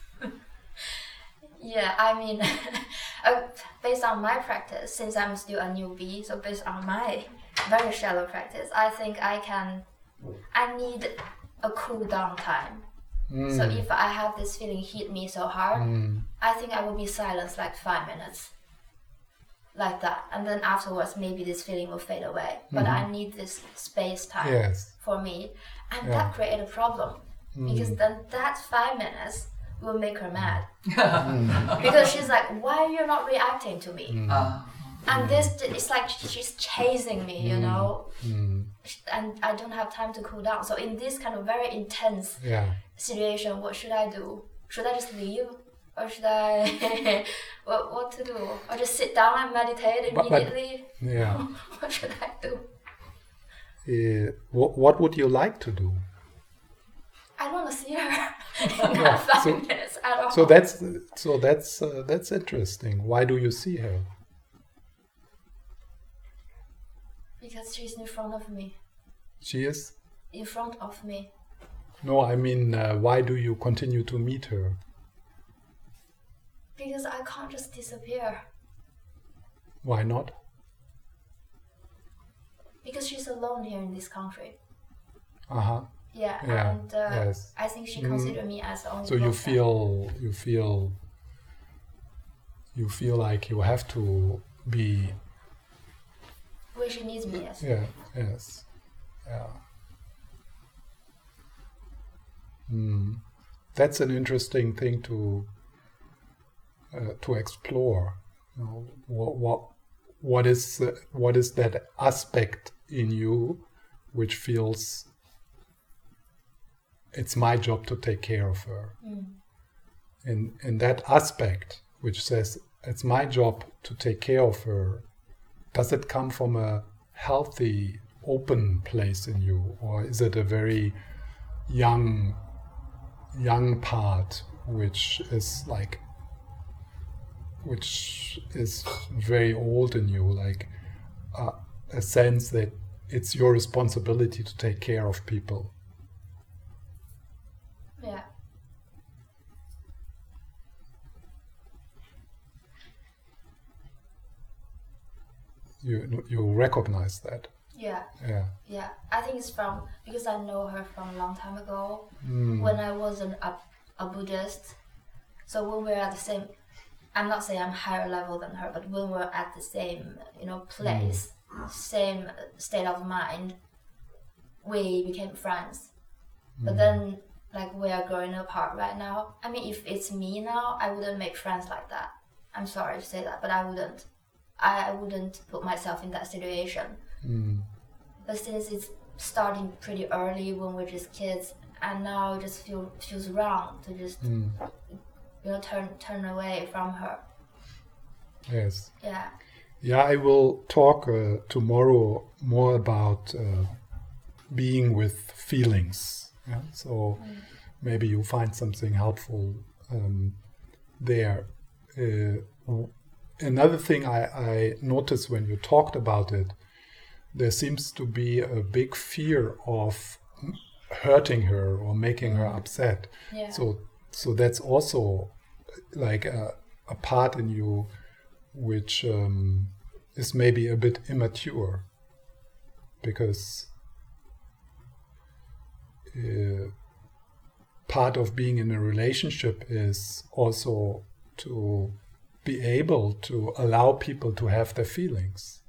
Yeah, I mean, uh, based on my practice, since I'm still a newbie, so based on my very shallow practice, I think I can, I need a cool down time. So mm. if I have this feeling hit me so hard, mm. I think I will be silenced like five minutes. Like that. And then afterwards, maybe this feeling will fade away. But I mm-hmm. need this space time Yes. for me. And Yeah. that created a problem. Because mm. then that five minutes will make her mad. because she's like, why are you not reacting to me? Uh, And this, it's like she's chasing me, you know? Mm. And I don't have time to cool down. So in this kind of very intense Yeah. situation, what should I do? Should I just leave? Or should I, what, what to do? Or just sit down and meditate But- but- immediately? Yeah. what should I do? Uh, what, what would you like to do? I don't want to see her in five so- minutes at all. So that's so that's uh, that's interesting. Why do you see her? because she's in front of me. She is. In front of me. No, I mean, uh, why do you continue to meet her? Because I can't just disappear. Why not? Because she's alone here in this country. Uh huh. Yeah, Yeah, and uh, yes. I think she Mm. considers me as the only So you feel you feel you feel like you have to be where she needs me. Yes. yeah yes yeah. Hmm. That's an interesting thing to uh, to explore. You know, what what what is uh, what is that aspect in you which feels it's my job to take care of her. Mm. in in that aspect which says it's my job to take care of her does it come from a healthy open place in you or is it a very young young part which is like which is very old in you like uh, a sense that it's your responsibility to take care of people Yeah. you you recognize that Yeah. yeah Yeah. I think it's from because I know her from a long time ago Mm. when I wasn't a, a Buddhist. So when we're at the same, I'm not saying I'm higher level than her, but when we're at the same, you know, place, same state of mind, we became friends. But then, like, we are growing apart right now. I mean, if it's me now, I wouldn't make friends like that. I'm sorry to say that, but I wouldn't. I, I wouldn't put myself in that situation. Mm. But since it's starting pretty early when we're just kids, and now it just feel feels wrong to just Mm. you know turn turn away from her. yes Yeah. Yeah, I will talk uh, tomorrow more about uh, being with feelings. Yeah? So maybe you find something helpful um, there. Uh, another thing I, I noticed when you talked about it, there seems to be a big fear of hurting her or making her upset. Yeah. So, so that's also like a, a part in you which um, is maybe a bit immature because uh, part of being in a relationship is also to be able to allow people to have their feelings.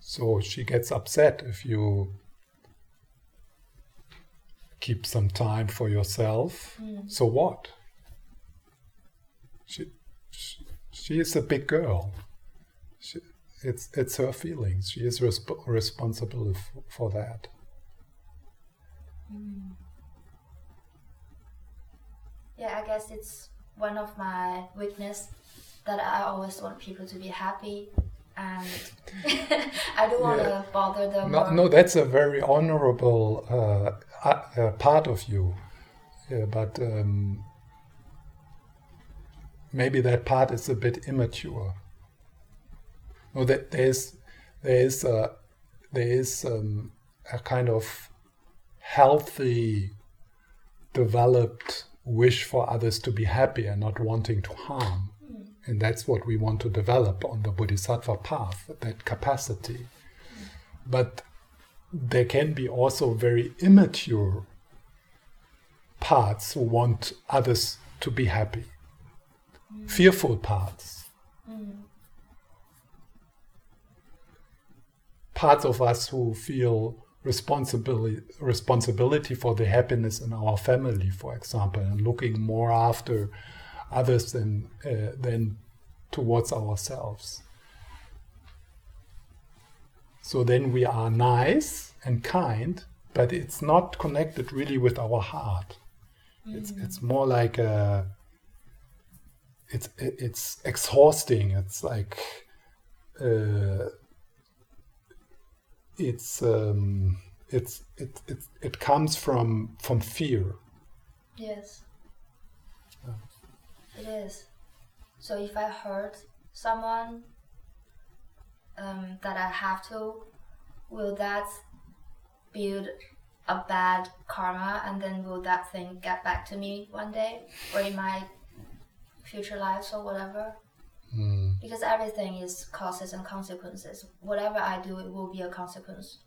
So she gets upset if you keep some time for yourself. So what? She, she, she is a big girl. She, it's it's her feelings. She is resp- responsible f- for that. Yeah, I guess it's one of my weakness that I always want people to be happy, and I don't want to Yeah. bother them. No, no, that's a very honorable uh, uh, uh, part of you. Yeah, but um, maybe that part is a bit immature. No, that there is there is a there is um, a kind of healthy developed wish for others to be happy and not wanting to harm. And that's what we want to develop on the Bodhisattva path, that capacity. But there can be also very immature parts who want others to be happy, fearful parts. Parts of us who feel responsibility responsibility for the happiness in our family, for example, and looking more after others than uh, than towards ourselves. So then we are nice and kind, but it's not connected really with our heart. Mm. It's it's more like a, it's it's exhausting. It's like uh, it's um, it's it, it it comes from from fear. Yes. It is. So if I hurt someone um, that I have to, will that build a bad karma and then will that thing get back to me one day or in my future lives or whatever? Mm. Because everything is causes and consequences. Whatever I do, it will be a consequence.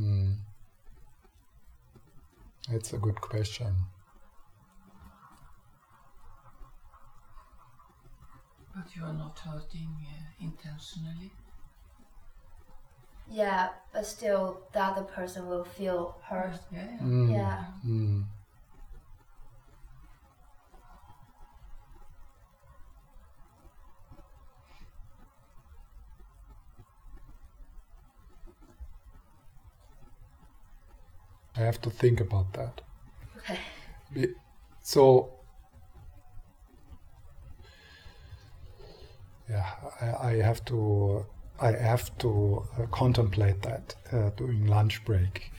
Mm. That's a good question. But you are not hurting uh, intentionally? Yeah, but still, the other person will feel hurt. Yeah, yeah. Mm. Yeah. Mm. I have to think about that. Okay. Be- So, yeah, I, I have to. I have to uh, contemplate that uh, during lunch break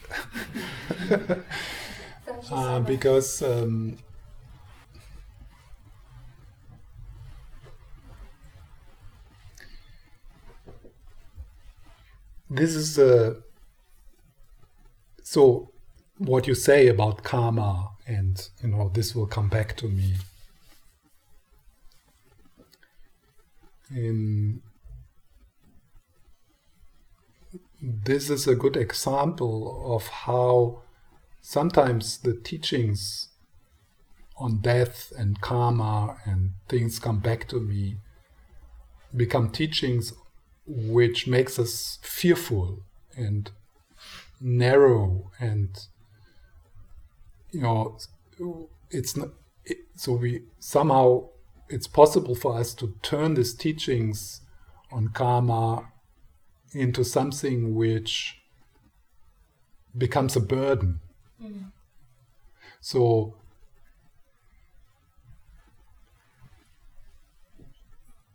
uh, because um, this is a so what you say about karma and you know this will come back to me. In this is a good example of how sometimes the teachings on death and karma and things come back to me become teachings which makes us fearful and narrow and you know it's not it, so we somehow it's possible for us to turn these teachings on karma into something which becomes a burden Mm. so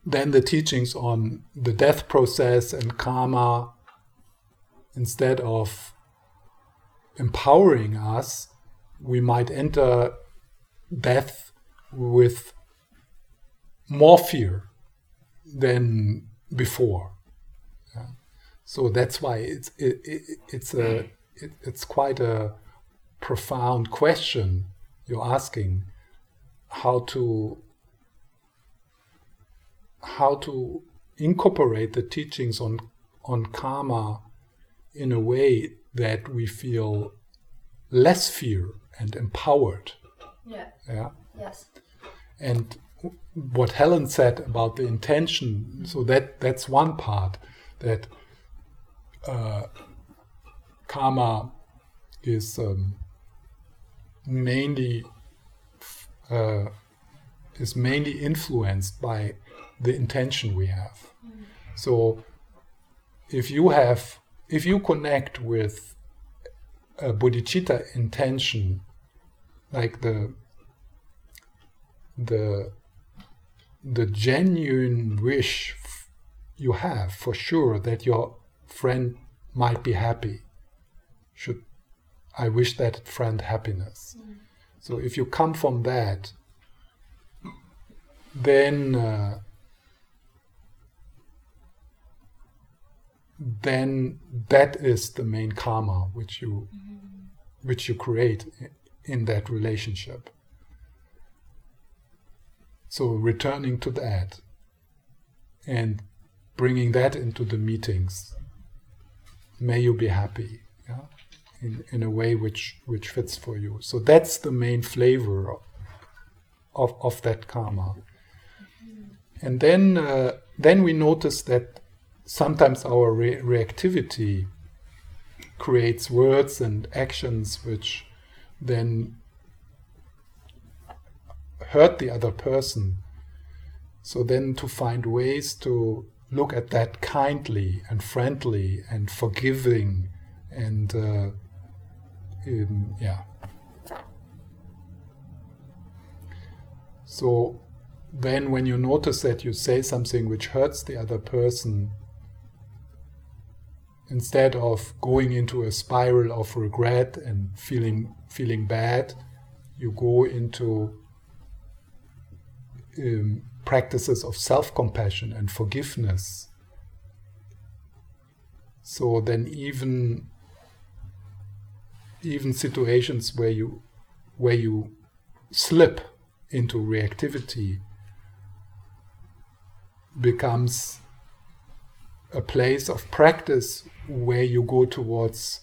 then the teachings on the death process and karma, instead of empowering us, we might enter death with more fear than before. Yeah. So that's why it's it, it, it's a it, it's quite a profound question you're asking how to how to incorporate the teachings on on karma in a way that we feel less fear and empowered Yeah. yeah Yes. and what Helen said about the intention, so that that's one part that uh, karma is um, mainly uh, is mainly influenced by the intention we have. So if you have if you connect with a bodhicitta intention, like the the the genuine wish f- you have for sure that your friend might be happy. Should i wish that friend happiness. So if you come from that then uh, then that is the main karma which you which you create in that relationship. So returning to that and bringing that into the meetings. May you be happy, yeah? in, in a way which, which fits for you. So that's the main flavor of, of, of that karma. And then, uh, then we notice that sometimes our re- reactivity creates words and actions which then hurt the other person. So then to find ways to look at that kindly and friendly and forgiving and uh, um, yeah. So then when you notice that you say something which hurts the other person, instead of going into a spiral of regret and feeling feeling bad, you go into um, practices of self-compassion and forgiveness. So then even even situations where you where you slip into reactivity becomes a place of practice where you go towards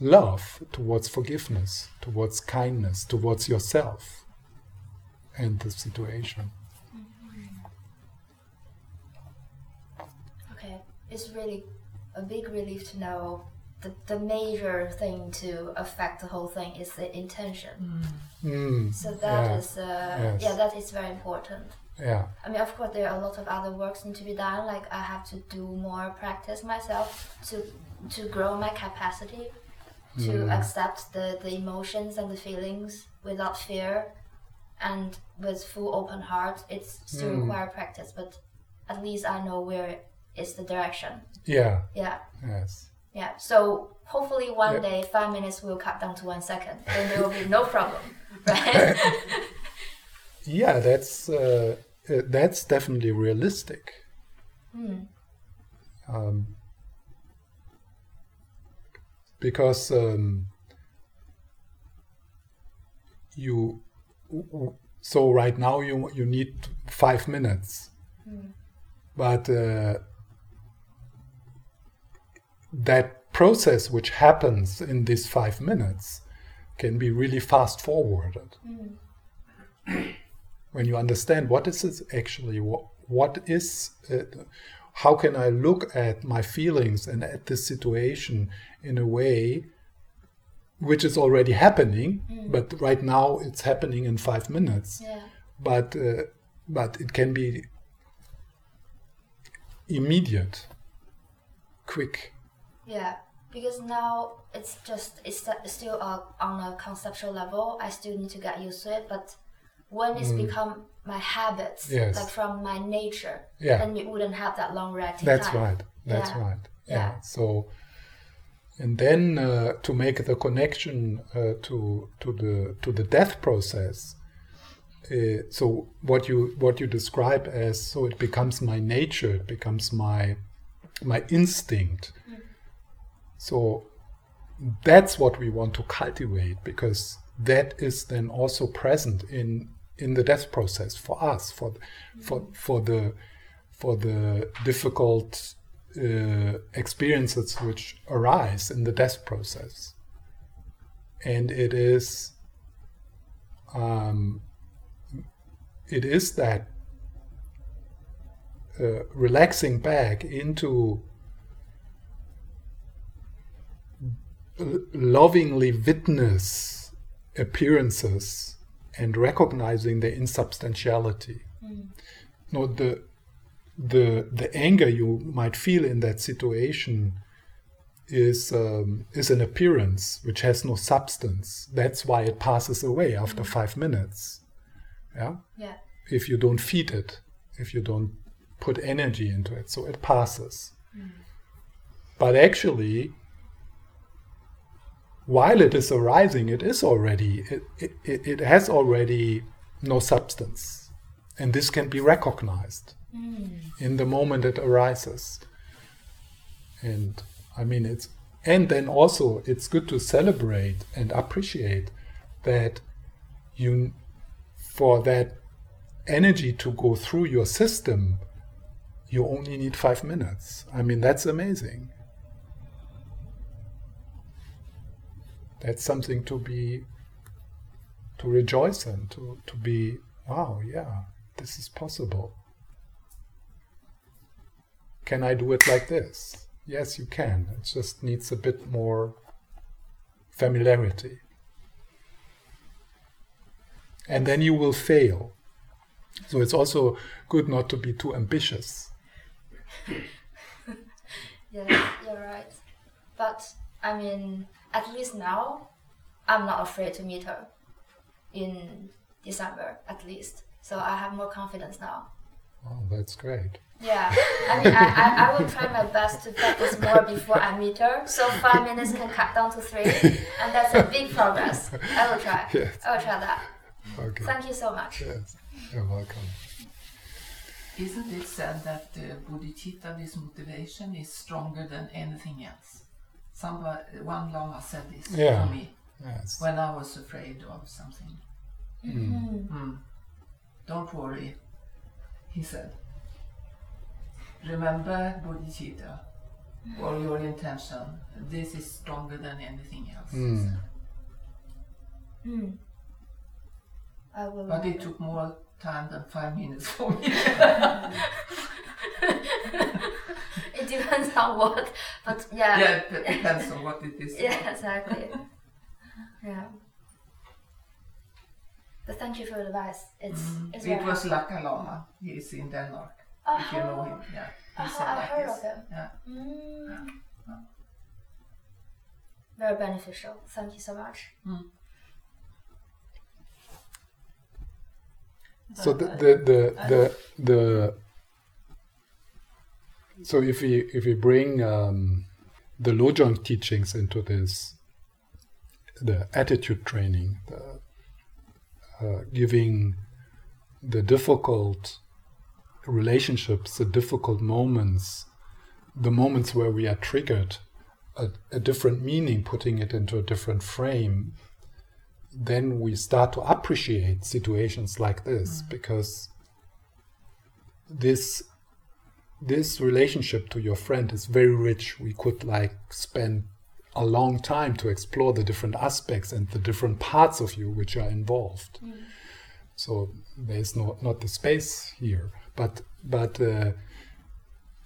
love, towards forgiveness, towards kindness, towards yourself and the situation. Okay, it's really a big relief to know the, the major thing to affect the whole thing is the intention. Mm, So that yeah, is, uh, yes. yeah, that is very important. Yeah, I mean, of course, there are a lot of other works need to be done. Like I have to do more practice myself to to grow my capacity to Mm. accept the, the emotions and the feelings without fear and with full open heart. It's still Mm. require practice, but at least I know where is the direction. yeah, Yeah, yes. yeah. So hopefully one Yeah. day five minutes will cut down to one second. Then there will be no problem, right? Yeah, that's uh, uh, that's definitely realistic. Hmm. Um, because um, you so right now you you need five minutes, but uh, that process which happens in these five minutes can be really fast forwarded when you understand what is this actually what, what is it, how can i look at my feelings and at this situation in a way which is already happening but right now it's happening in 5 minutes yeah. but uh, but it can be immediate quick Yeah, because now it's just it's still uh, on a conceptual level. I still need to get used to it, but when it's become my habits, Mm. Yes. like from my nature, Yeah. then you wouldn't have that long reactive That's time. right. That's Yeah. right. Yeah. Yeah. So, and then uh, to make the connection uh, to to the to the death process. Uh, so what you what you describe as so it becomes my nature, it becomes my my instinct. So that's what we want to cultivate because that is then also present in in the death process for us for for for the for the difficult uh, experiences which arise in the death process. And it is um, it is that uh, relaxing back into lovingly witness appearances and recognizing their insubstantiality. Hmm. No, the the the anger you might feel in that situation is um, is an appearance which has no substance. That's why it passes away after hmm. five minutes. Yeah, Yeah, if you don't feed it, if you don't put energy into it, so it passes. Hmm. But actually, while it is arising, it is already it, it, it has already no substance, and this can be recognized hmm. in the moment it arises. And I mean, it's and then also it's good to celebrate and appreciate that you for that energy to go through your system you only need five minutes. I mean that's amazing that's something to be to rejoice in to, to be wow yeah this is possible. Can i do it like this? Yes you can. It just needs a bit more familiarity. And then you will fail. So it's also good not to be too ambitious. Yeah, you're right. But I mean, at least now, I'm not afraid to meet her in December, at least. So I have more confidence now. oh that's great Yeah, I mean, I, I, I will try my best to practice more before I meet her. So five minutes can cut down to three, and that's a big progress. I will try. Yes. I will try that. okay Thank you so much. yes you're welcome Isn't it said that uh, bodhicitta, this motivation, is stronger than anything else? Somebody, one lama said this Yeah. to me yes when I was afraid of something. Mm. Mm. Don't worry, he said. Remember bodhicitta or your intention. This is stronger than anything else. Mm. Mm. I will. But it took more time than five minutes for me. It depends on what, but yeah. yeah, it depends on what it is. Yeah, exactly. yeah. But thank you for the advice. It's it's Mm. It was helpful. Laka Lama. He is in Denmark. Oh, If you know him, yeah. He Oh, said I've like heard this. of him. Yeah. Mm. Very beneficial. Thank you so much. so the the the the, the so if we if we bring um, the Lojong teachings into this the attitude training the uh, giving the difficult relationships the difficult moments the moments where we are triggered a, a different meaning putting it into a different frame then we start to appreciate situations like this because this this relationship to your friend is very rich. We could like spend a long time to explore the different aspects and the different parts of you which are involved. So there's no not the space here. But but uh,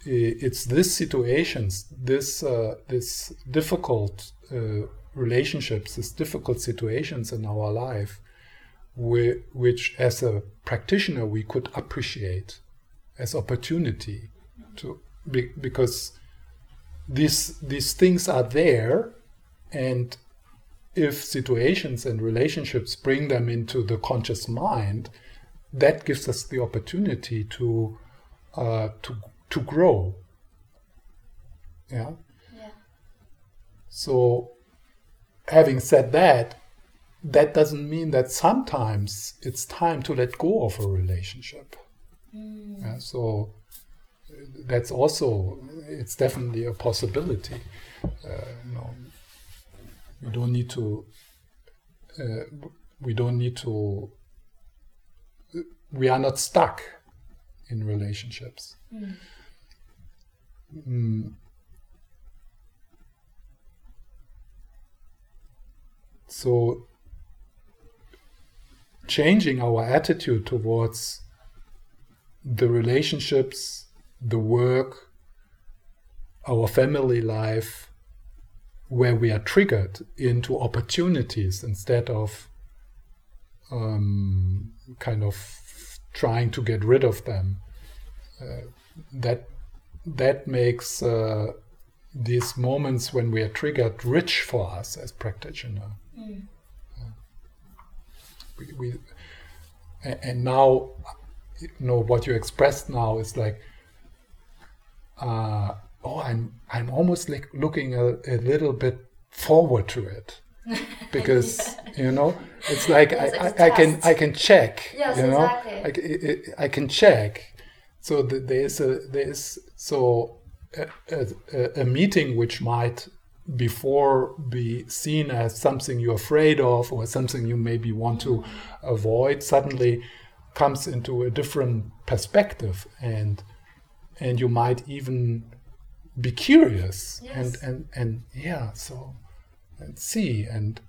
it's this situations this uh, this difficult uh, relationships these difficult situations in our life whi- which as a practitioner we could appreciate as opportunity to be, because these these things are there and if situations and relationships bring them into the conscious mind that gives us the opportunity to uh, to to grow yeah Yeah. so having said that that doesn't mean that sometimes it's time to let go of a relationship Mm. yeah, so that's also it's definitely a possibility. Uh, you know, we don't need to. Uh, we don't need to. We are not stuck in relationships. Mm. Mm. So, changing our attitude towards the relationships, the work, our family life, where we are triggered into opportunities instead of um, kind of trying to get rid of them. Uh, that that makes uh, these moments when we are triggered rich for us as practitioner. Mm. We, we and now you know what you expressed now is like uh, oh i'm i'm almost like looking a, a little bit forward to it. Because you know it's like Yes, I, it's I, I can i can check Yes, you know? exactly. I, I- I can check. So th- there's a there's so a, a, a- a meeting which might before be seen as something you're afraid of or something you maybe want to avoid suddenly comes into a different perspective. And and you might even be curious Yes. and and and yeah so and see and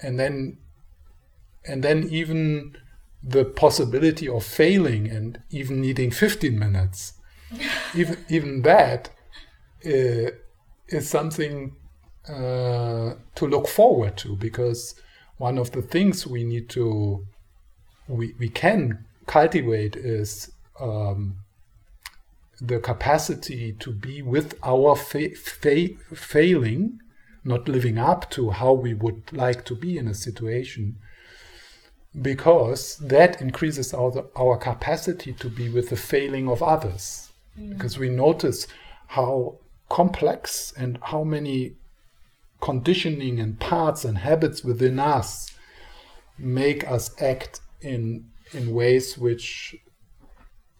and then and then even the possibility of failing and even needing 15 minutes even even that uh, is something uh, to look forward to because one of the things we need to we, we can cultivate is um, the capacity to be with our fa- fa- failing not living up to how we would like to be in a situation because that increases our, our capacity to be with the failing of others. Because we notice how complex and how many conditioning and parts and habits within us make us act in in ways which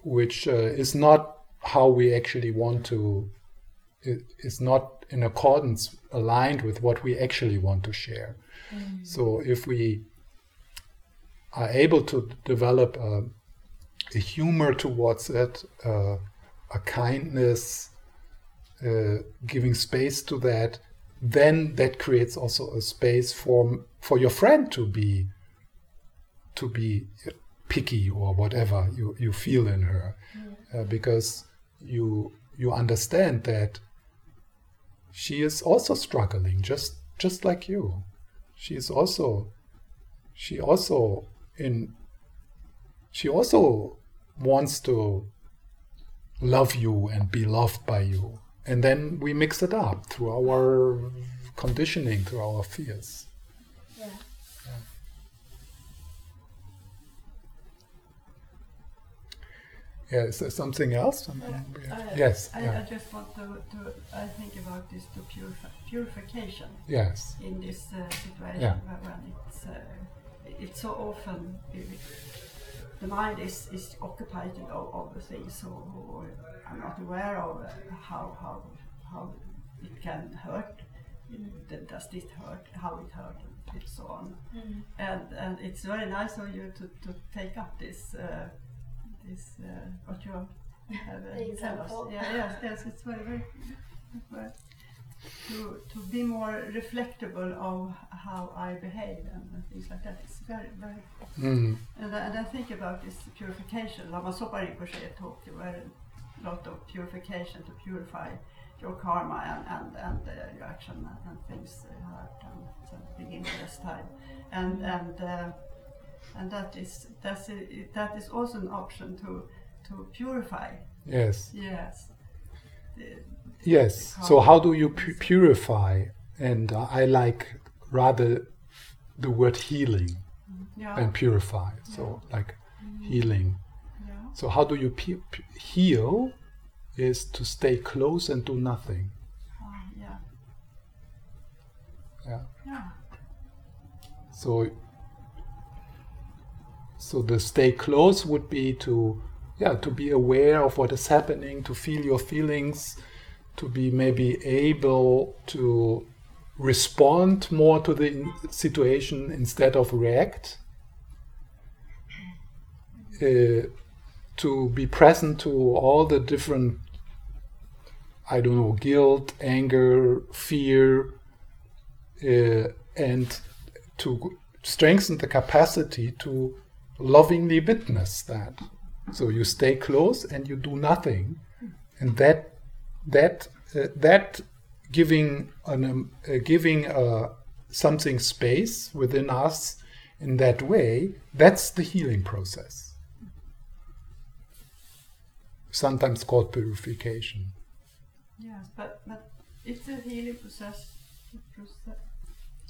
which uh, is not how we actually want to it is not in accordance aligned with what we actually want to share. So if we are able to develop a, a humor towards it uh, a kindness uh, giving space to that then that creates also a space for for your friend to be to be picky or whatever you, you feel in her. Uh, because you you understand that she is also struggling just just like you. She is also she also in she also wants to love you and be loved by you. And then we mix it up through our conditioning through our fears yeah is there something else Yeah, I- yes I, yeah. I just want to, to I think about this to purif- purification yes in this uh, situation Yeah. when, when it's uh, it's so often it, the mind is, is occupied in all, all the things so I'm not aware of uh, how how how it can hurt. It, does it hurt? How it hurt? And so on. And and it's very nice of you to, to take up this uh, this uh, what you have uh, tell us. example. Yeah, yes, yes, it's very very. very to, to be more reflectable of how I behave and things like that. It's very, very Mm. and, I- and I think about this purification. Lama Zopa Rinpoche talked about a lot of purification to purify your karma and, and, and uh, your action and, and things uh, hurt and something in this time. And and uh, and that is that's a, that is also an option to to purify. yes Yes. The- Yes. So how do you pu- purify? And uh, I like rather the word healing yeah. and purify. So like healing. yeah. So how do you pu- pu- heal? Is to stay close and do nothing. Yeah. Yeah. Yeah. So so the stay close would be to yeah to be aware of what is happening, to feel your feelings, to be maybe able to respond more to the situation instead of react. Uh, to be present to all the different I don't know guilt, anger, fear, uh, and to strengthen the capacity to lovingly witness that. So you stay close and you do nothing, and that that uh, that giving an um, uh, giving uh, something space within us in that way. That's the healing process. Sometimes called purification. Yes, but, but it's a healing process, process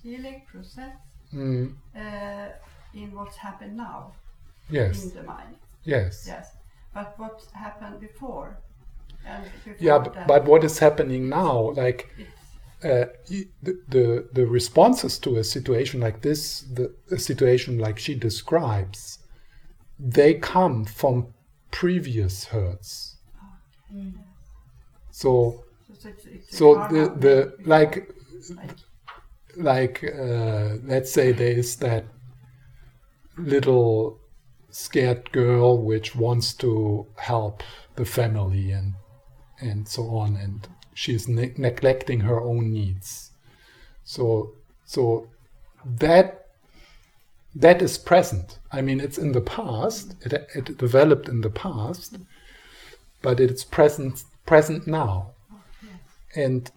healing process Mm, uh, in what's happened now yes, in the mind. yes. Yes, but what happened before? And before Yeah, but, but what is happening now? Like uh, the, the the responses to a situation like this, the a situation like she describes, they come from previous hurts. So so it's, it's so the the like like uh, let's say there is that little scared girl which wants to help the family and and so on and she's ne- neglecting her own needs. So so that that is present. I mean it's in the past it, it developed in the past but it's present present now. And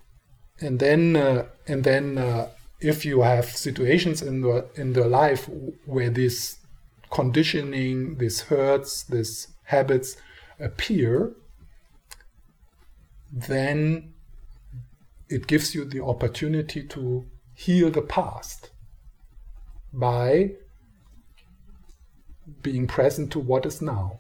and then uh, and then uh, if you have situations in the in the life where this conditioning, these hurts, these habits appear, then it gives you the opportunity to heal the past by being present to what is now.